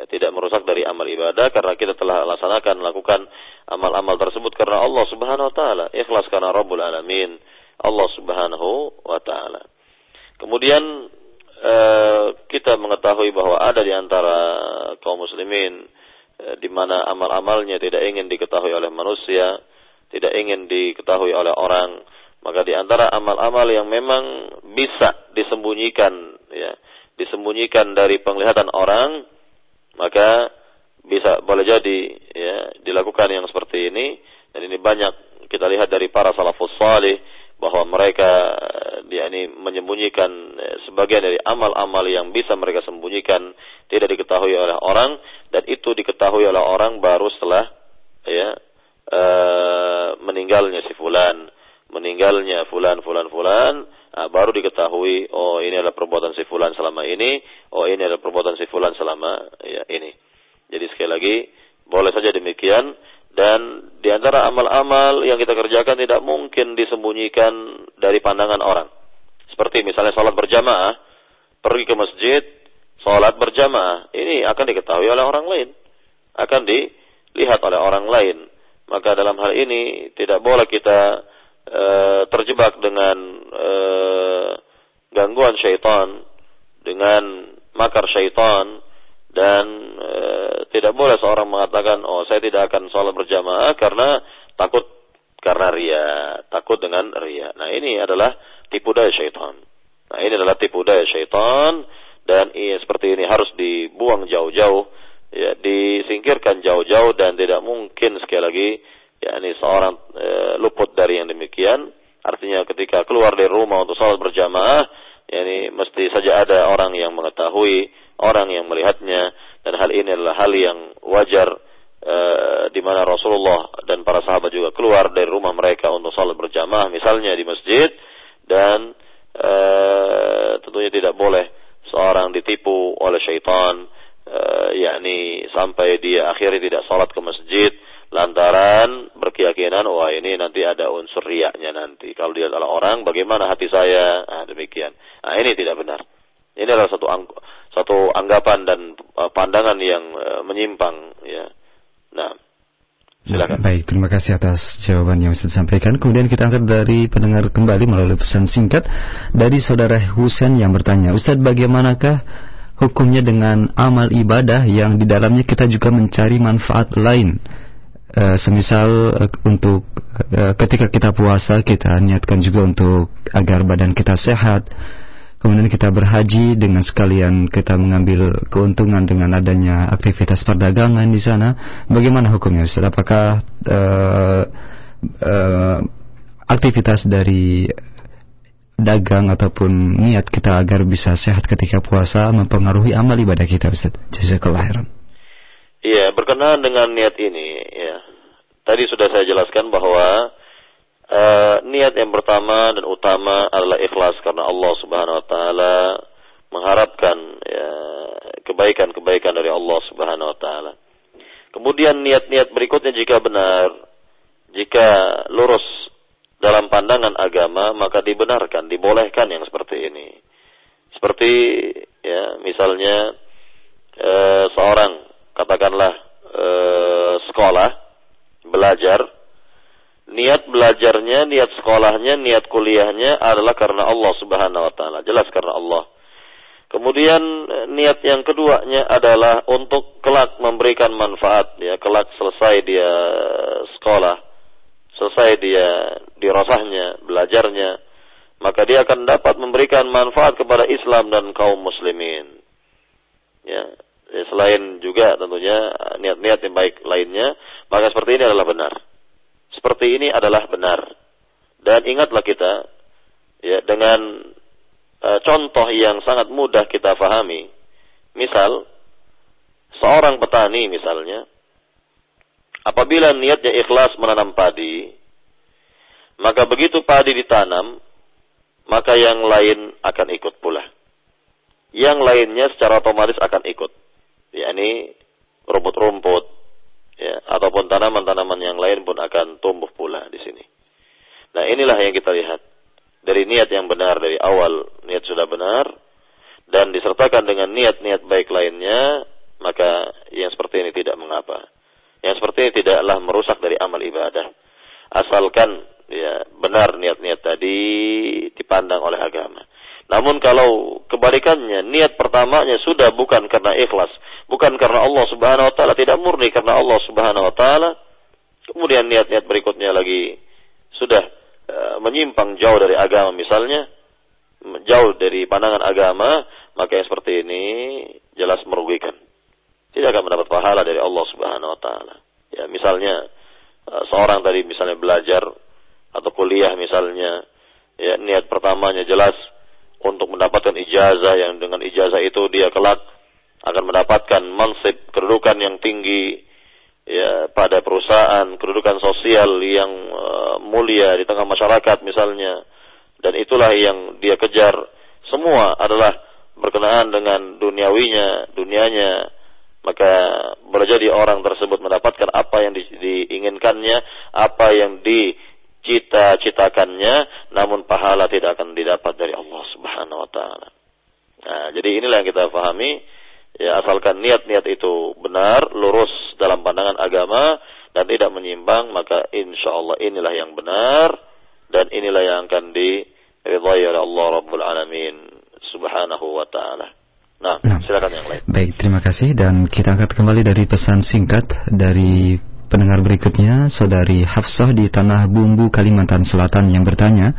Ya, tidak merusak dari amal ibadah karena kita telah laksanakan melakukan amal-amal tersebut karena Allah Subhanahu wa taala, ikhlas karena Rabbul Alamin, Allah Subhanahu wa taala. Kemudian eh, kita mengetahui bahwa ada di antara kaum muslimin eh, di mana amal-amalnya tidak ingin diketahui oleh manusia, tidak ingin diketahui oleh orang, maka di antara amal-amal yang memang bisa disembunyikan ya, disembunyikan dari penglihatan orang, maka bisa boleh jadi ya dilakukan yang seperti ini. Dan ini banyak kita lihat dari para salafus salih bahwa mereka yakni menyembunyikan eh, sebagian dari amal-amal yang bisa mereka sembunyikan tidak diketahui oleh orang. Dan itu diketahui oleh orang baru setelah ya e, meninggalnya si fulan. Meninggalnya fulan fulan fulan nah, baru diketahui oh ini adalah perbuatan si fulan selama ini oh ini adalah perbuatan si fulan selama ya ini jadi sekali lagi boleh saja demikian dan di antara amal-amal yang kita kerjakan tidak mungkin disembunyikan dari pandangan orang. Seperti misalnya sholat berjamaah, pergi ke masjid, sholat berjamaah, ini akan diketahui oleh orang lain, akan dilihat oleh orang lain. Maka dalam hal ini tidak boleh kita e, terjebak dengan e, gangguan syaitan, dengan makar syaitan, dan e, tidak boleh seorang mengatakan oh saya tidak akan sholat berjamaah karena takut karena ria, takut dengan ria. Nah ini adalah tipu daya syaitan. Nah ini adalah tipu daya syaitan dan ini seperti ini harus dibuang jauh-jauh, ya disingkirkan jauh-jauh dan tidak mungkin sekali lagi ya ini seorang e, luput dari yang demikian. Artinya ketika keluar dari rumah untuk sholat berjamaah, ya ini mesti saja ada orang yang mengetahui orang yang melihatnya. Dan hal ini adalah hal yang wajar e, di mana Rasulullah dan para sahabat juga keluar dari rumah mereka untuk salat berjamaah misalnya di masjid. Dan e, tentunya tidak boleh seorang ditipu oleh syaitan e, yakni sampai dia akhirnya tidak salat ke masjid lantaran berkeyakinan wah ini nanti ada unsur riaknya nanti kalau dia adalah orang bagaimana hati saya nah, demikian nah ini tidak benar ini adalah satu ang satu anggapan dan uh, pandangan yang uh, menyimpang ya. Nah, silakan. Baik, terima kasih atas jawaban yang sudah disampaikan. Kemudian kita angkat dari pendengar kembali melalui pesan singkat dari saudara Husen yang bertanya, Ustadz bagaimanakah hukumnya dengan amal ibadah yang di dalamnya kita juga mencari manfaat lain? Uh, semisal uh, untuk uh, ketika kita puasa kita niatkan juga untuk agar badan kita sehat. Kemudian kita berhaji dengan sekalian kita mengambil keuntungan dengan adanya aktivitas perdagangan di sana. Bagaimana hukumnya Ustaz? Apakah uh, uh, aktivitas dari dagang ataupun niat kita agar bisa sehat ketika puasa mempengaruhi amal ibadah kita Ustaz? Jazakallahu khairan Iya, berkenaan dengan niat ini, ya. Tadi sudah saya jelaskan bahwa uh, niat yang pertama dan utama adalah ikhlas karena Allah Subhanahu wa taala mengharapkan ya, kebaikan-kebaikan dari Allah Subhanahu wa taala. Kemudian niat-niat berikutnya jika benar, jika lurus dalam pandangan agama, maka dibenarkan, dibolehkan yang seperti ini. Seperti ya, misalnya e, seorang katakanlah e, sekolah belajar niat belajarnya, niat sekolahnya, niat kuliahnya adalah karena Allah Subhanahu wa taala. Jelas karena Allah. Kemudian niat yang keduanya adalah untuk kelak memberikan manfaat ya, kelak selesai dia sekolah, selesai dia dirasahnya, belajarnya, maka dia akan dapat memberikan manfaat kepada Islam dan kaum muslimin. Ya selain juga tentunya niat-niat yang baik lainnya, maka seperti ini adalah benar seperti ini adalah benar. Dan ingatlah kita ya dengan uh, contoh yang sangat mudah kita fahami. Misal seorang petani misalnya apabila niatnya ikhlas menanam padi, maka begitu padi ditanam, maka yang lain akan ikut pula. Yang lainnya secara otomatis akan ikut. Yakni rumput-rumput ya ataupun tanaman-tanaman yang lain pun akan tumbuh pula di sini. Nah, inilah yang kita lihat. Dari niat yang benar dari awal, niat sudah benar dan disertakan dengan niat-niat baik lainnya, maka yang seperti ini tidak mengapa. Yang seperti ini tidaklah merusak dari amal ibadah. Asalkan ya benar niat-niat tadi dipandang oleh agama. Namun kalau kebalikannya, niat pertamanya sudah bukan karena ikhlas, bukan karena Allah Subhanahu wa taala, tidak murni karena Allah Subhanahu wa taala, kemudian niat-niat berikutnya lagi sudah e, menyimpang jauh dari agama misalnya, jauh dari pandangan agama, maka yang seperti ini jelas merugikan. Tidak akan mendapat pahala dari Allah Subhanahu wa taala. Ya, misalnya e, seorang tadi misalnya belajar atau kuliah misalnya, ya niat pertamanya jelas untuk mendapatkan ijazah yang dengan ijazah itu dia kelak akan mendapatkan mansib kedudukan yang tinggi ya pada perusahaan kedudukan sosial yang uh, mulia di tengah masyarakat misalnya. Dan itulah yang dia kejar. Semua adalah berkenaan dengan duniawinya dunianya. Maka boleh jadi orang tersebut mendapatkan apa yang di, diinginkannya apa yang di cita-citakannya namun pahala tidak akan didapat dari Allah Subhanahu wa taala. Nah, jadi inilah yang kita pahami ya asalkan niat-niat itu benar, lurus dalam pandangan agama dan tidak menyimpang maka insya Allah inilah yang benar dan inilah yang akan diridhai oleh Allah Rabbul Alamin Subhanahu wa taala. Nah, nah, silakan yang lain. Baik, terima kasih dan kita angkat kembali dari pesan singkat dari Pendengar berikutnya, Saudari Hafsah di Tanah Bumbu, Kalimantan Selatan yang bertanya,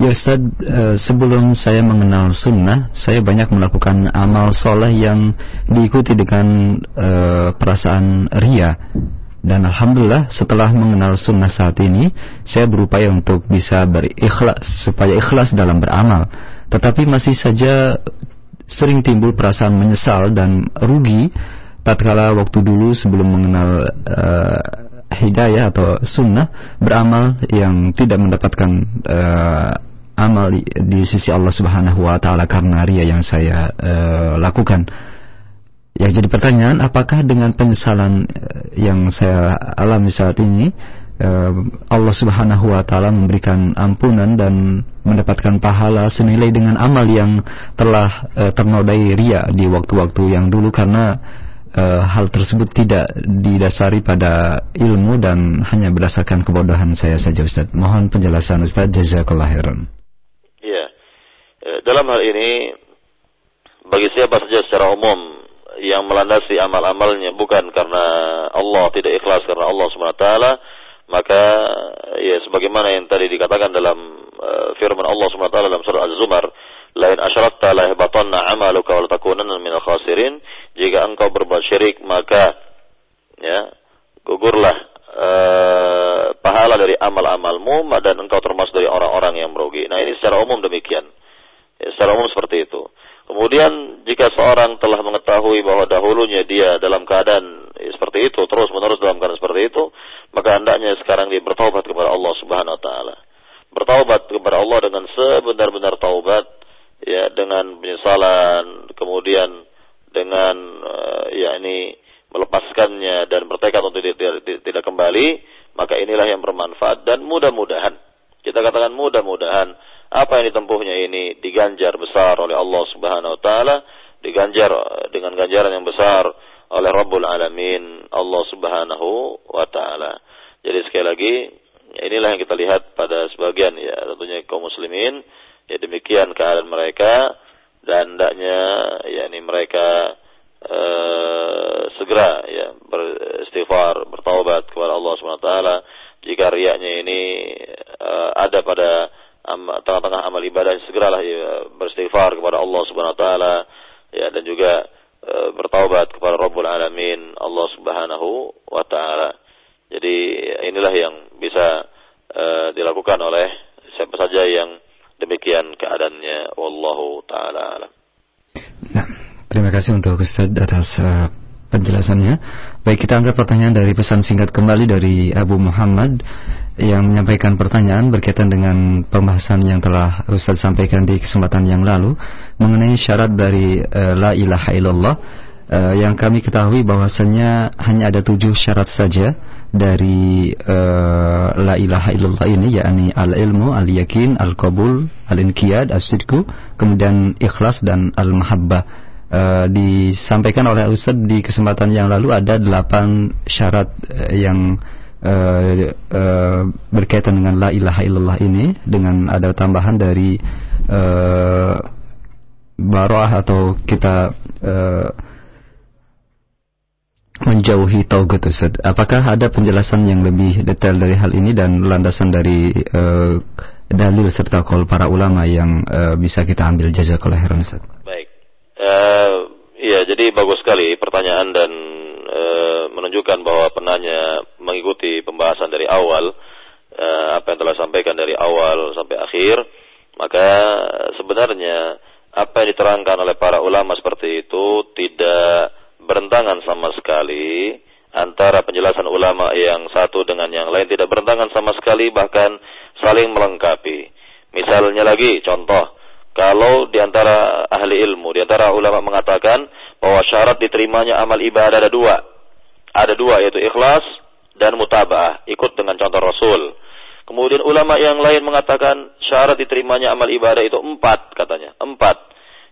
Ya Ustaz, e, sebelum saya mengenal sunnah, saya banyak melakukan amal soleh yang diikuti dengan e, perasaan ria. Dan Alhamdulillah setelah mengenal sunnah saat ini, saya berupaya untuk bisa berikhlas, supaya ikhlas dalam beramal. Tetapi masih saja sering timbul perasaan menyesal dan rugi tatkala waktu dulu sebelum mengenal uh, hidayah atau sunnah beramal yang tidak mendapatkan uh, amal di, sisi Allah Subhanahu wa taala karena ria yang saya uh, lakukan. Ya jadi pertanyaan apakah dengan penyesalan yang saya alami saat ini Allah Subhanahu wa taala memberikan ampunan dan mendapatkan pahala senilai dengan amal yang telah ternodai ria di waktu-waktu yang dulu karena uh, hal tersebut tidak didasari pada ilmu dan hanya berdasarkan kebodohan saya saja Ustaz. Mohon penjelasan Ustaz jazakallah. Iya. Eh, dalam hal ini bagi siapa saja secara umum yang melandasi amal-amalnya bukan karena Allah tidak ikhlas karena Allah SWT maka ya sebagaimana yang tadi dikatakan dalam uh, firman Allah SWT dalam surah Az-Zumar lain asyrakta la yahbatanna amaluka wa takunanna minal khasirin. Jika engkau berbuat syirik maka ya gugurlah uh, pahala dari amal-amalmu dan engkau termasuk dari orang-orang yang merugi. Nah ini secara umum demikian. Ya, secara umum seperti itu. Kemudian jika seorang telah mengetahui bahwa dahulunya dia dalam keadaan ya, seperti itu terus menerus dalam keadaan seperti itu maka hendaknya sekarang dia bertaubat kepada Allah Subhanahu wa taala. Bertaubat kepada Allah dengan sebenar-benar taubat ya dengan penyesalan kemudian dengan uh, ya ini melepaskannya dan bertekad untuk tidak, tidak, tidak kembali maka inilah yang bermanfaat dan mudah-mudahan kita katakan mudah-mudahan apa yang ditempuhnya ini diganjar besar oleh Allah Subhanahu wa taala diganjar eh, dengan ganjaran yang besar oleh Rabbul Alamin Allah Subhanahu wa taala. Jadi sekali lagi inilah yang kita lihat pada sebagian ya tentunya kaum muslimin ya demikian keadaan mereka dan hendaknya yakni mereka uh, segera ya beristighfar bertaubat kepada Allah Subhanahu taala jika riaknya ini uh, ada pada tengah-tengah amal ibadah segeralah ya, beristighfar kepada Allah Subhanahu taala ya dan juga uh, bertaubat kepada Rabbul Alamin Allah Subhanahu wa taala. Jadi inilah yang bisa uh, dilakukan oleh siapa saja yang demikian keadaannya wallahu taala. Nah, terima kasih untuk Ustaz atas uh, penjelasannya. Baik, kita angkat pertanyaan dari pesan singkat kembali dari Abu Muhammad yang menyampaikan pertanyaan berkaitan dengan pembahasan yang telah Ustaz sampaikan di kesempatan yang lalu mengenai syarat dari uh, la ilaha illallah uh, yang kami ketahui bahwasanya hanya ada tujuh syarat saja dari uh, la ilaha illallah ini yakni al ilmu al yakin al qabul al inqiyad as sidku kemudian ikhlas dan al mahabbah uh, disampaikan oleh Ustaz di kesempatan yang lalu ada delapan syarat uh, yang uh, uh, berkaitan dengan la ilaha illallah ini dengan ada tambahan dari uh, baroah atau kita uh, menjauhi taugat Ustaz. Apakah ada penjelasan yang lebih detail dari hal ini dan landasan dari uh, dalil serta kol para ulama yang uh, bisa kita ambil jazakallahu khairan Ustaz? Baik. Uh, ya, jadi bagus sekali pertanyaan dan menunjukkan bahwa penanya mengikuti pembahasan dari awal apa yang telah sampaikan dari awal sampai akhir maka sebenarnya apa yang diterangkan oleh para ulama seperti itu tidak berentangan sama sekali antara penjelasan ulama yang satu dengan yang lain tidak berentangan sama sekali bahkan saling melengkapi. Misalnya lagi contoh kalau di antara ahli ilmu, di antara ulama mengatakan bahwa syarat diterimanya amal ibadah ada dua. Ada dua yaitu ikhlas dan mutabah, ikut dengan contoh Rasul. Kemudian ulama yang lain mengatakan syarat diterimanya amal ibadah itu empat katanya, empat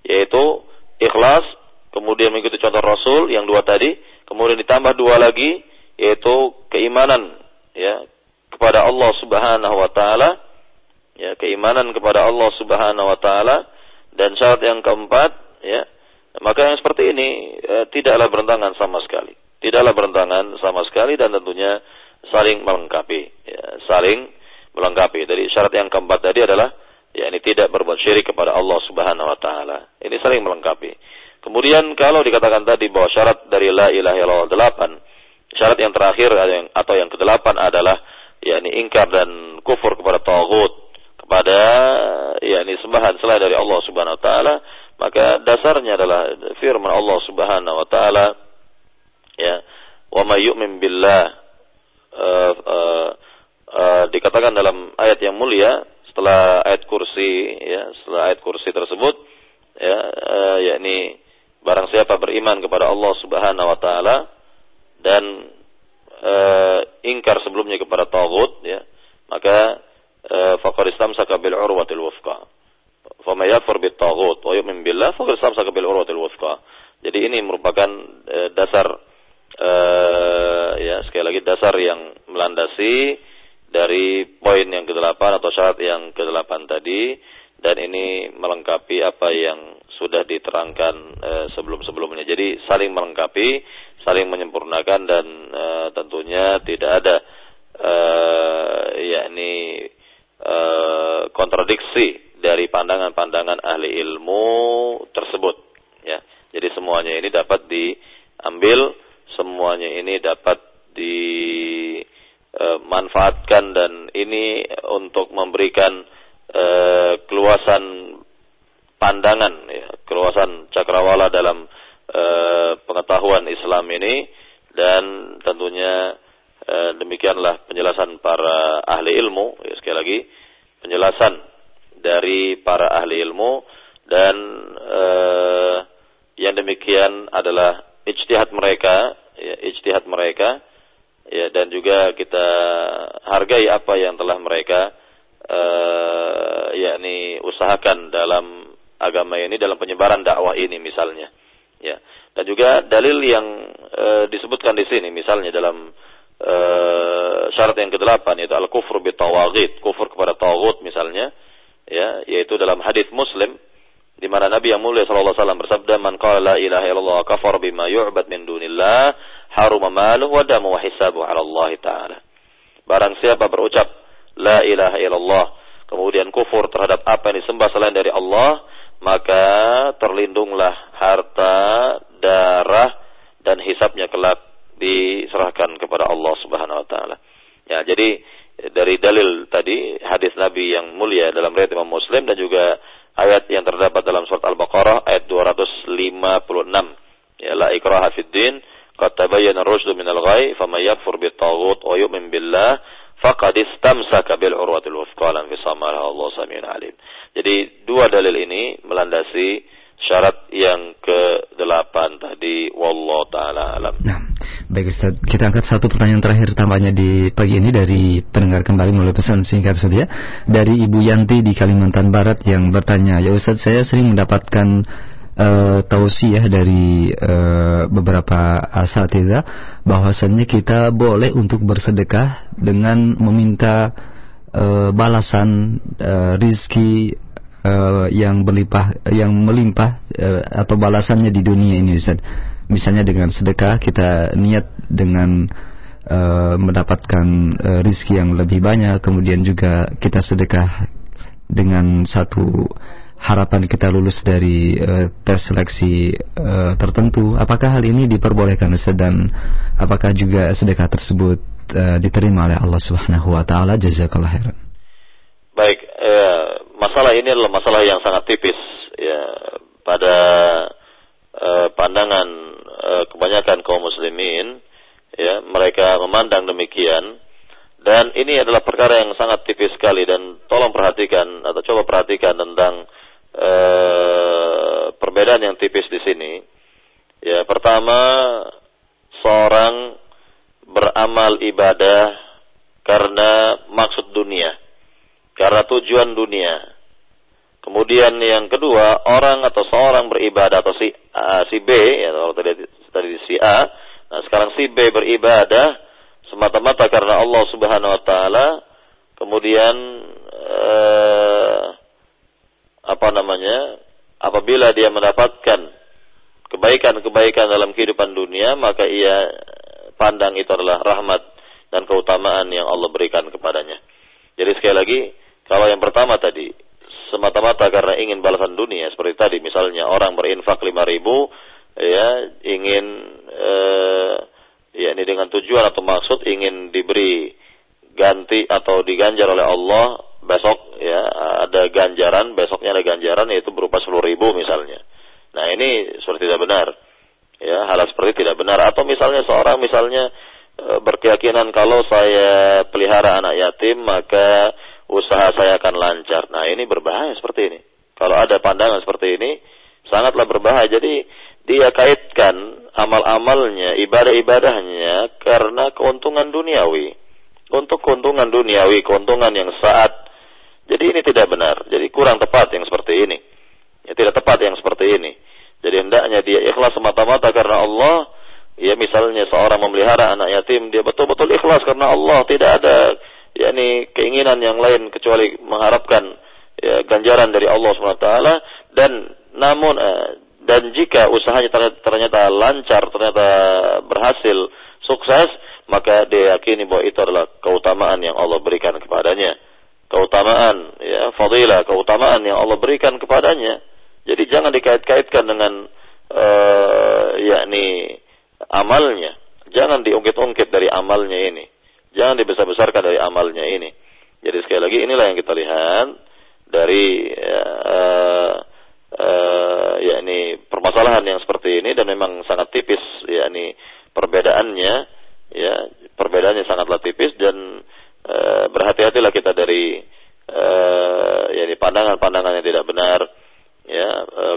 yaitu ikhlas, kemudian mengikuti contoh Rasul yang dua tadi, kemudian ditambah dua lagi yaitu keimanan ya kepada Allah Subhanahu wa taala ya keimanan kepada Allah Subhanahu wa taala dan syarat yang keempat ya maka yang seperti ini e, tidaklah bertentangan sama sekali. Tidaklah bertentangan sama sekali dan tentunya saling melengkapi. Ya, saling melengkapi. Jadi syarat yang keempat tadi adalah ya ini tidak berbuat syirik kepada Allah Subhanahu wa taala. Ini saling melengkapi. Kemudian kalau dikatakan tadi bahwa syarat dari la ilaha illallah delapan, syarat yang terakhir atau yang kedelapan adalah yakni ingkar dan kufur kepada tagut, kepada yakni sembahan selain dari Allah Subhanahu wa taala maka dasarnya adalah firman Allah Subhanahu wa taala ya, "Wa may yu'min billah" uh, uh, uh, dikatakan dalam ayat yang mulia setelah ayat kursi ya, setelah ayat kursi tersebut ya, uh, yakni Barang siapa beriman kepada Allah Subhanahu wa taala dan e, ingkar sebelumnya kepada tagut ya, maka e, faqad istamsaka bil urwatil wufqa. Fama yakfur bit tagut wa yu'min billah faqad istamsaka bil urwatil wufqa. Jadi ini merupakan e, dasar e, ya sekali lagi dasar yang melandasi dari poin yang ke-8 atau syarat yang ke-8 tadi dan ini melengkapi apa yang sudah diterangkan e, sebelum-sebelumnya. Jadi saling melengkapi, saling menyempurnakan dan e, tentunya tidak ada e, yakni e, kontradiksi dari pandangan-pandangan ahli ilmu tersebut ya jadi semuanya ini dapat diambil semuanya ini dapat dimanfaatkan dan ini untuk memberikan e, keluasan pandangan ya keluasan cakrawala dalam e, pengetahuan Islam ini. Dan tentunya e, demikianlah penjelasan para ahli ilmu ya sekali lagi penjelasan dari para ahli ilmu. Dan uh, yang demikian adalah ijtihad mereka, ya, ijtihad mereka, ya, dan juga kita hargai apa yang telah mereka uh, yakni usahakan dalam agama ini dalam penyebaran dakwah ini misalnya, ya, dan juga dalil yang uh, disebutkan di sini misalnya dalam uh, syarat yang kedelapan yaitu al kufur bitawagid, kufur kepada tagut misalnya ya yaitu dalam hadis Muslim di mana Nabi yang mulia sallallahu alaihi wasallam bersabda man qala la ilaha illallah kafar bima yu'bad min dunillah haruma maluhu wa damu wa hisabuhu 'ala Allah taala. Barang siapa berucap la ilaha illallah kemudian kufur terhadap apa yang disembah selain dari Allah maka terlindunglah harta darah dan hisabnya kelak diserahkan kepada Allah Subhanahu wa taala ya jadi dari dalil tadi hadis Nabi yang mulia dalam riwayat Imam Muslim dan juga ayat yang terdapat dalam surat Al-Baqarah ayat 256 ya la ikraha fid din qad tabayyana ar-rusydu minal ghayy faman yakfur bit taghut wa yu'min billah faqad istamsaka bil urwatil wuthqa lam fisama Allah samiun alim. Jadi dua dalil ini melandasi syarat yang ke-8 tadi. Wallahu taala alam. Nah, baik Ustaz, kita angkat satu pertanyaan terakhir tampaknya di pagi ini dari pendengar kembali melalui pesan singkat saja dari Ibu Yanti di Kalimantan Barat yang bertanya, "Ya Ustaz, saya sering mendapatkan uh, tausiah dari uh, beberapa asatidah bahwasannya kita boleh untuk bersedekah dengan meminta uh, balasan uh, rizki uh, yang berlimpah yang melimpah uh, atau balasannya di dunia ini Ustaz. Misalnya dengan sedekah kita niat dengan uh, mendapatkan uh, rizki yang lebih banyak, kemudian juga kita sedekah dengan satu harapan kita lulus dari uh, tes seleksi uh, tertentu. Apakah hal ini diperbolehkan Ustaz dan apakah juga sedekah tersebut uh, diterima oleh Allah Subhanahu wa taala? Jazakallahu khairan. Baik, eh, masalah ini adalah masalah yang sangat tipis ya pada eh, pandangan eh, kebanyakan kaum muslimin ya mereka memandang demikian dan ini adalah perkara yang sangat tipis sekali dan tolong perhatikan atau coba perhatikan tentang eh, perbedaan yang tipis di sini ya pertama seorang beramal ibadah karena maksud dunia karena tujuan dunia. Kemudian yang kedua, orang atau seorang beribadah atau si A, si B, ya kalau tadi tadi si A, nah sekarang si B beribadah semata-mata karena Allah Subhanahu wa taala. Kemudian eh, apa namanya? Apabila dia mendapatkan kebaikan-kebaikan dalam kehidupan dunia, maka ia pandang itu adalah rahmat dan keutamaan yang Allah berikan kepadanya. Jadi sekali lagi, kalau yang pertama tadi semata-mata karena ingin balasan dunia seperti tadi misalnya orang berinfak lima ribu ya ingin eh, ya ini dengan tujuan atau maksud ingin diberi ganti atau diganjar oleh Allah besok ya ada ganjaran besoknya ada ganjaran yaitu berupa sepuluh ribu misalnya nah ini seperti tidak benar ya hal seperti tidak benar atau misalnya seorang misalnya eh, berkeyakinan kalau saya pelihara anak yatim maka usaha saya akan lancar. Nah ini berbahaya seperti ini. Kalau ada pandangan seperti ini, sangatlah berbahaya. Jadi dia kaitkan amal-amalnya, ibadah-ibadahnya karena keuntungan duniawi. Untuk keuntungan duniawi, keuntungan yang saat. Jadi ini tidak benar. Jadi kurang tepat yang seperti ini. Ya, tidak tepat yang seperti ini. Jadi hendaknya dia ikhlas semata-mata karena Allah. Ya misalnya seorang memelihara anak yatim, dia betul-betul ikhlas karena Allah. Tidak ada yakni keinginan yang lain kecuali mengharapkan ya, ganjaran dari Allah SWT dan namun eh, dan jika usahanya ternyata, ternyata lancar, ternyata berhasil, sukses, maka dia yakini bahwa itu adalah keutamaan yang Allah berikan kepadanya. Keutamaan, ya, fadilah, keutamaan yang Allah berikan kepadanya. Jadi jangan dikait-kaitkan dengan uh, yakni amalnya. Jangan diungkit-ungkit dari amalnya ini. Jangan dibesar-besarkan dari amalnya ini. Jadi sekali lagi inilah yang kita lihat dari uh, uh, yakni permasalahan yang seperti ini dan memang sangat tipis yakni perbedaannya ya perbedaannya sangatlah tipis dan uh, berhati-hatilah kita dari uh, yakni pandangan-pandangan yang tidak benar ya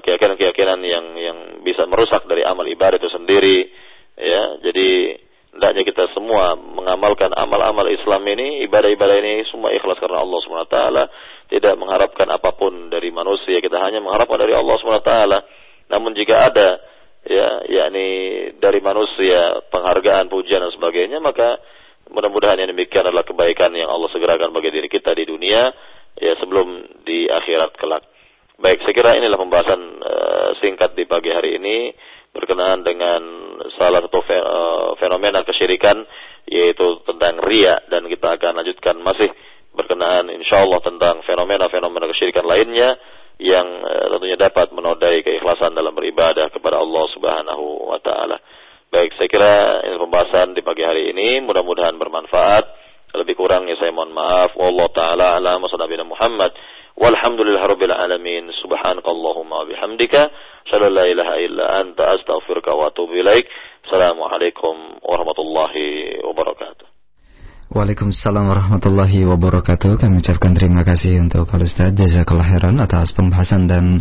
keyakinan-keyakinan yang yang bisa merusak dari amal ibadah itu sendiri ya jadi hendaknya kita semua mengamalkan amal-amal Islam ini, ibadah-ibadah ini semua ikhlas karena Allah SWT. Tidak mengharapkan apa pun dari manusia, kita hanya mengharapkan dari Allah SWT. Namun jika ada ya yakni dari manusia penghargaan, pujian dan sebagainya, maka mudah-mudahan yang demikian adalah kebaikan yang Allah segerakan bagi diri kita di dunia ya sebelum di akhirat kelak. Baik, saya kira inilah pembahasan uh, singkat di pagi hari ini berkenaan dengan salah satu eh, fenomena kesyirikan yaitu tentang ria dan kita akan lanjutkan masih berkenaan insya Allah tentang fenomena-fenomena kesyirikan lainnya yang uh, tentunya dapat menodai keikhlasan dalam beribadah kepada Allah Subhanahu wa taala. Baik, saya kira ini pembahasan di pagi hari ini mudah-mudahan bermanfaat. Lebih kurangnya saya mohon maaf. Wallahu taala ala Muhammad. Walhamdulillahirabbil alamin. Subhanakallahumma bihamdika la ilaha illa anta astaghfiruka wa atubu ilaik. Assalamualaikum warahmatullahi wabarakatuh. Waalaikumsalam warahmatullahi wabarakatuh. Kami ucapkan terima kasih untuk Al Ustaz Jazakallah khairan atas pembahasan dan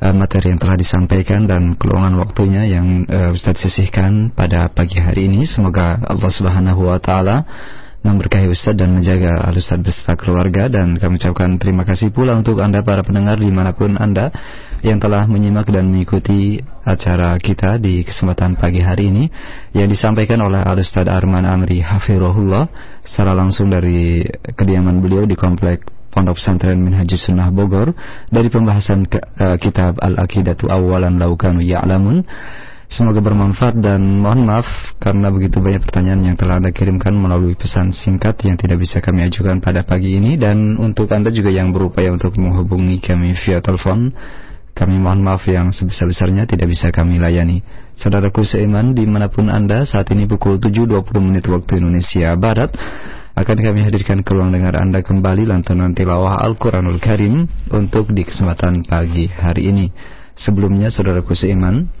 uh, materi yang telah disampaikan dan keluangan waktunya yang uh, Ustaz sisihkan pada pagi hari ini. Semoga Allah Subhanahu wa taala memberkahi Ustaz dan menjaga Al Ustaz beserta keluarga. Dan kami ucapkan terima kasih pula untuk Anda para pendengar di mana pun Anda yang telah menyimak dan mengikuti acara kita di kesempatan pagi hari ini yang disampaikan oleh Al Ustaz Arman Amri Hafirullah secara langsung dari kediaman beliau di komplek Pondok Pesantren Minhajus Sunnah Bogor. Dari pembahasan ke, uh, kitab Al-Aqidatu Awalan Laukanu Ya'lamun Semoga bermanfaat dan mohon maaf karena begitu banyak pertanyaan yang telah Anda kirimkan melalui pesan singkat yang tidak bisa kami ajukan pada pagi ini dan untuk Anda juga yang berupaya untuk menghubungi kami via telepon kami mohon maaf yang sebesar-besarnya tidak bisa kami layani. Saudaraku seiman di mana pun Anda saat ini pukul 7.20 menit waktu Indonesia Barat akan kami hadirkan ke ruang dengar Anda kembali lantunan tilawah Al-Quranul Karim untuk di kesempatan pagi hari ini. Sebelumnya saudaraku seiman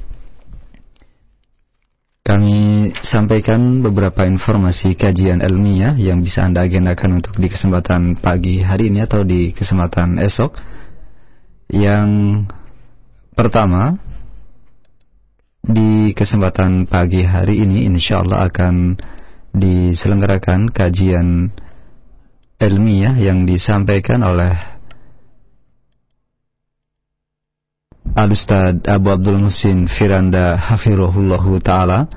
kami sampaikan beberapa informasi kajian ilmiah yang bisa Anda agendakan untuk di kesempatan pagi hari ini atau di kesempatan esok. Yang pertama, di kesempatan pagi hari ini insya Allah akan diselenggarakan kajian ilmiah yang disampaikan oleh Al-Ustaz Abu Abdul Musin Firanda Hafirullahu Ta'ala.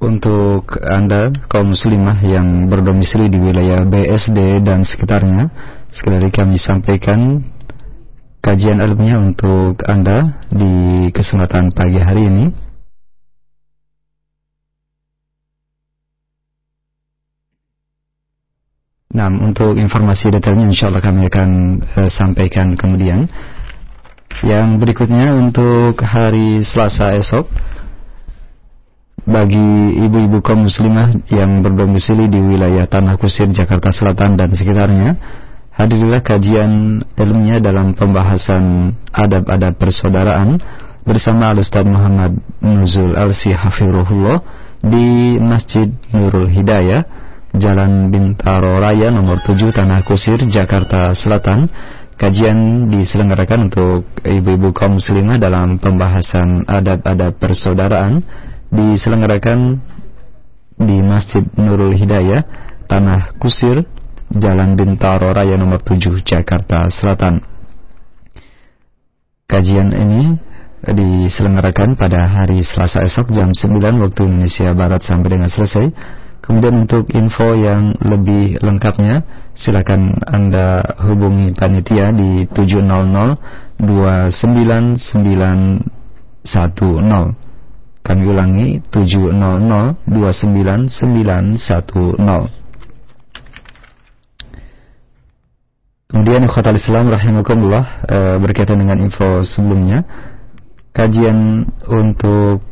Untuk Anda kaum muslimah yang berdomisili di wilayah BSD dan sekitarnya sekali lagi kami sampaikan kajian ilmiah untuk Anda di kesempatan pagi hari ini Nah, untuk informasi detailnya insya Allah kami akan uh, sampaikan kemudian. Yang berikutnya untuk hari Selasa esok bagi ibu-ibu kaum muslimah yang berdomisili di wilayah Tanah Kusir, Jakarta Selatan dan sekitarnya, hadirilah kajian ilmunya dalam pembahasan adab-adab persaudaraan bersama Al-Ustaz Muhammad Nuzul Alsi Hafirullah di Masjid Nurul Hidayah, Jalan Bintaro Raya nomor 7 Tanah Kusir, Jakarta Selatan. Kajian diselenggarakan untuk ibu-ibu kaum muslimah dalam pembahasan adab-adab persaudaraan diselenggarakan di Masjid Nurul Hidayah, Tanah Kusir, Jalan Bintaro Raya nomor 7, Jakarta Selatan. Kajian ini diselenggarakan pada hari Selasa esok jam 9 waktu Indonesia Barat sampai dengan selesai. Kemudian untuk info yang lebih lengkapnya, silakan Anda hubungi panitia di 700 29910. Kami ulangi 700299110. Kemudian Khotal Islam rahimakumullah e, berkaitan dengan info sebelumnya kajian untuk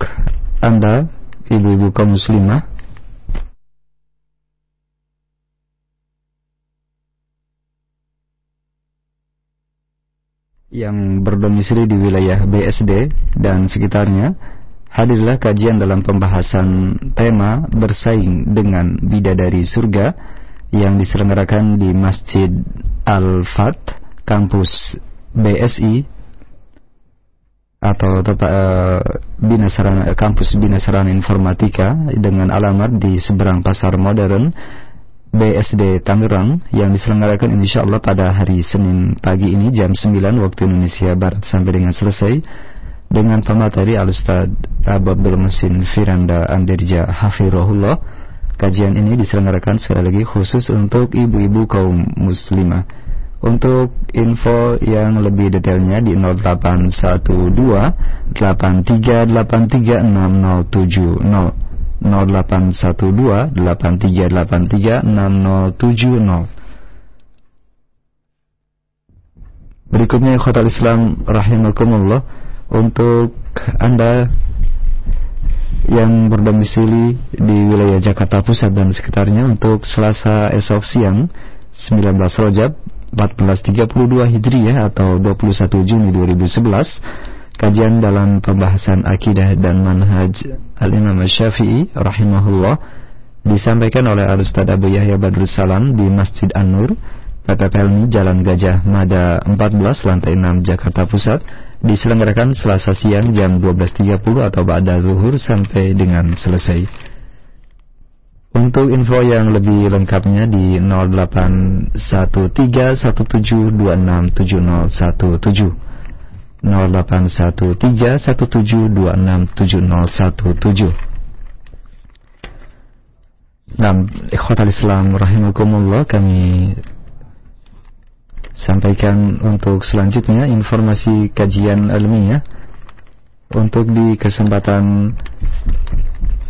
Anda ibu-ibu kaum muslimah. Yang berdomisili di wilayah BSD dan sekitarnya hadirlah kajian dalam pembahasan tema bersaing dengan bidadari surga yang diselenggarakan di Masjid Al-Fat, kampus BSI atau tempat uh, Binasarana, kampus Binasarana Informatika dengan alamat di seberang Pasar Modern BSD Tangerang yang diselenggarakan insya Allah pada hari Senin pagi ini jam 9 waktu Indonesia Barat sampai dengan selesai dengan pemateri Al-Ustaz Abu Abdul Mesin Firanda Andirja Hafirullah kajian ini diselenggarakan sekali lagi khusus untuk ibu-ibu kaum muslimah. Untuk info yang lebih detailnya di 0812 83836070 0812 83836070 Berikutnya Khotal Islam Rahimakumullah. Untuk Anda yang berdomisili di wilayah Jakarta Pusat dan sekitarnya untuk Selasa esok siang 19 Rojab 1432 Hijriah atau 21 Juni 2011 kajian dalam pembahasan akidah dan manhaj Al-Imam Syafi'i rahimahullah disampaikan oleh Al-Ustaz Abu Yahya Badrus Salam di Masjid An-Nur Pelmi Jalan Gajah Mada 14 lantai 6 Jakarta Pusat diselenggarakan Selasa siang jam 12.30 atau pada zuhur sampai dengan selesai. Untuk info yang lebih lengkapnya di 081317267017. 081317267017. Dan ikhwatal Islam rahimakumullah kami sampaikan untuk selanjutnya informasi kajian ilmiah untuk di kesempatan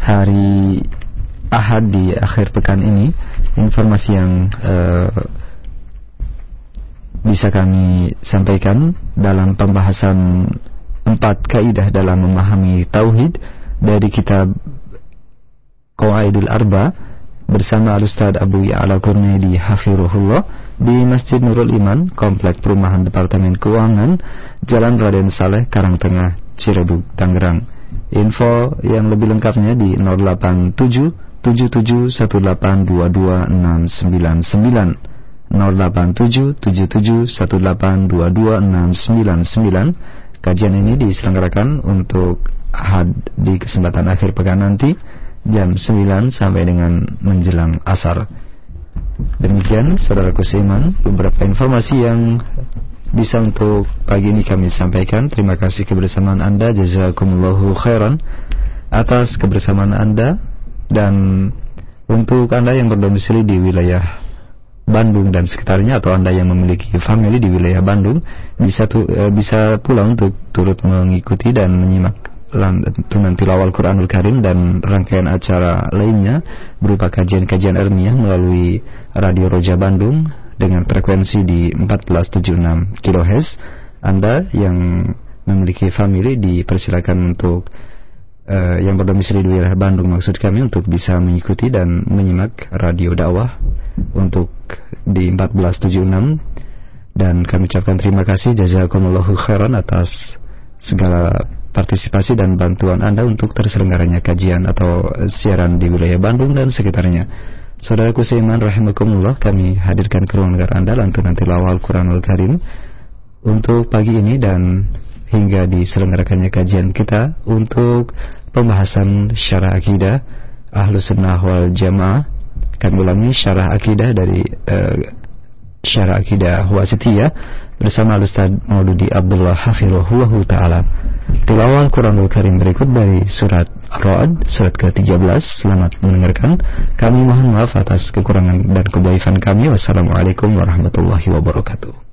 hari Ahad di akhir pekan ini informasi yang uh, bisa kami sampaikan dalam pembahasan empat kaidah dalam memahami tauhid dari kitab Qawaidul Arba bersama Al-Ustaz Abu Ya'la Kurnaidi Hafirullah di Masjid Nurul Iman, Komplek Perumahan Departemen Keuangan, Jalan Raden Saleh, Karangtengah, Cirebuk, Tangerang. Info yang lebih lengkapnya di 087 7718226999 087 7718226999 Kajian ini diselenggarakan untuk had di kesempatan akhir pekan nanti jam 9 sampai dengan menjelang asar. Demikian saudaraku seiman beberapa informasi yang bisa untuk pagi ini kami sampaikan. Terima kasih kebersamaan Anda. Jazakumullahu khairan atas kebersamaan Anda dan untuk Anda yang berdomisili di wilayah Bandung dan sekitarnya atau Anda yang memiliki family di wilayah Bandung bisa tu, e, bisa pula untuk turut mengikuti dan menyimak tuntunan tilawal Quranul Karim dan rangkaian acara lainnya berupa kajian-kajian ilmiah melalui Radio Roja Bandung dengan frekuensi di 1476 kHz. Anda yang memiliki family dipersilakan untuk uh, yang berdomisili di wilayah Bandung maksud kami untuk bisa mengikuti dan menyimak radio dakwah untuk di 1476 dan kami ucapkan terima kasih jazakumullahu khairan atas segala partisipasi dan bantuan Anda untuk terselenggaranya kajian atau siaran di wilayah Bandung dan sekitarnya. Saudaraku seiman rahimakumullah, kami hadirkan ke ruang negara Anda lantunan tilawah Al-Quranul Karim untuk pagi ini dan hingga diselenggarakannya kajian kita untuk pembahasan syarah akidah Ahlus Sunnah wal Jamaah. Kami ulangi syarah akidah dari uh, syarah akidah Wasitiyah bersama Ustaz Mauludi Abdullah Hafirullah Ta'ala. Tilawah Quranul Karim berikut dari surat Ar-Ra'd surat ke-13. Selamat mendengarkan. Kami mohon maaf atas kekurangan dan kebaikan kami. Wassalamualaikum warahmatullahi wabarakatuh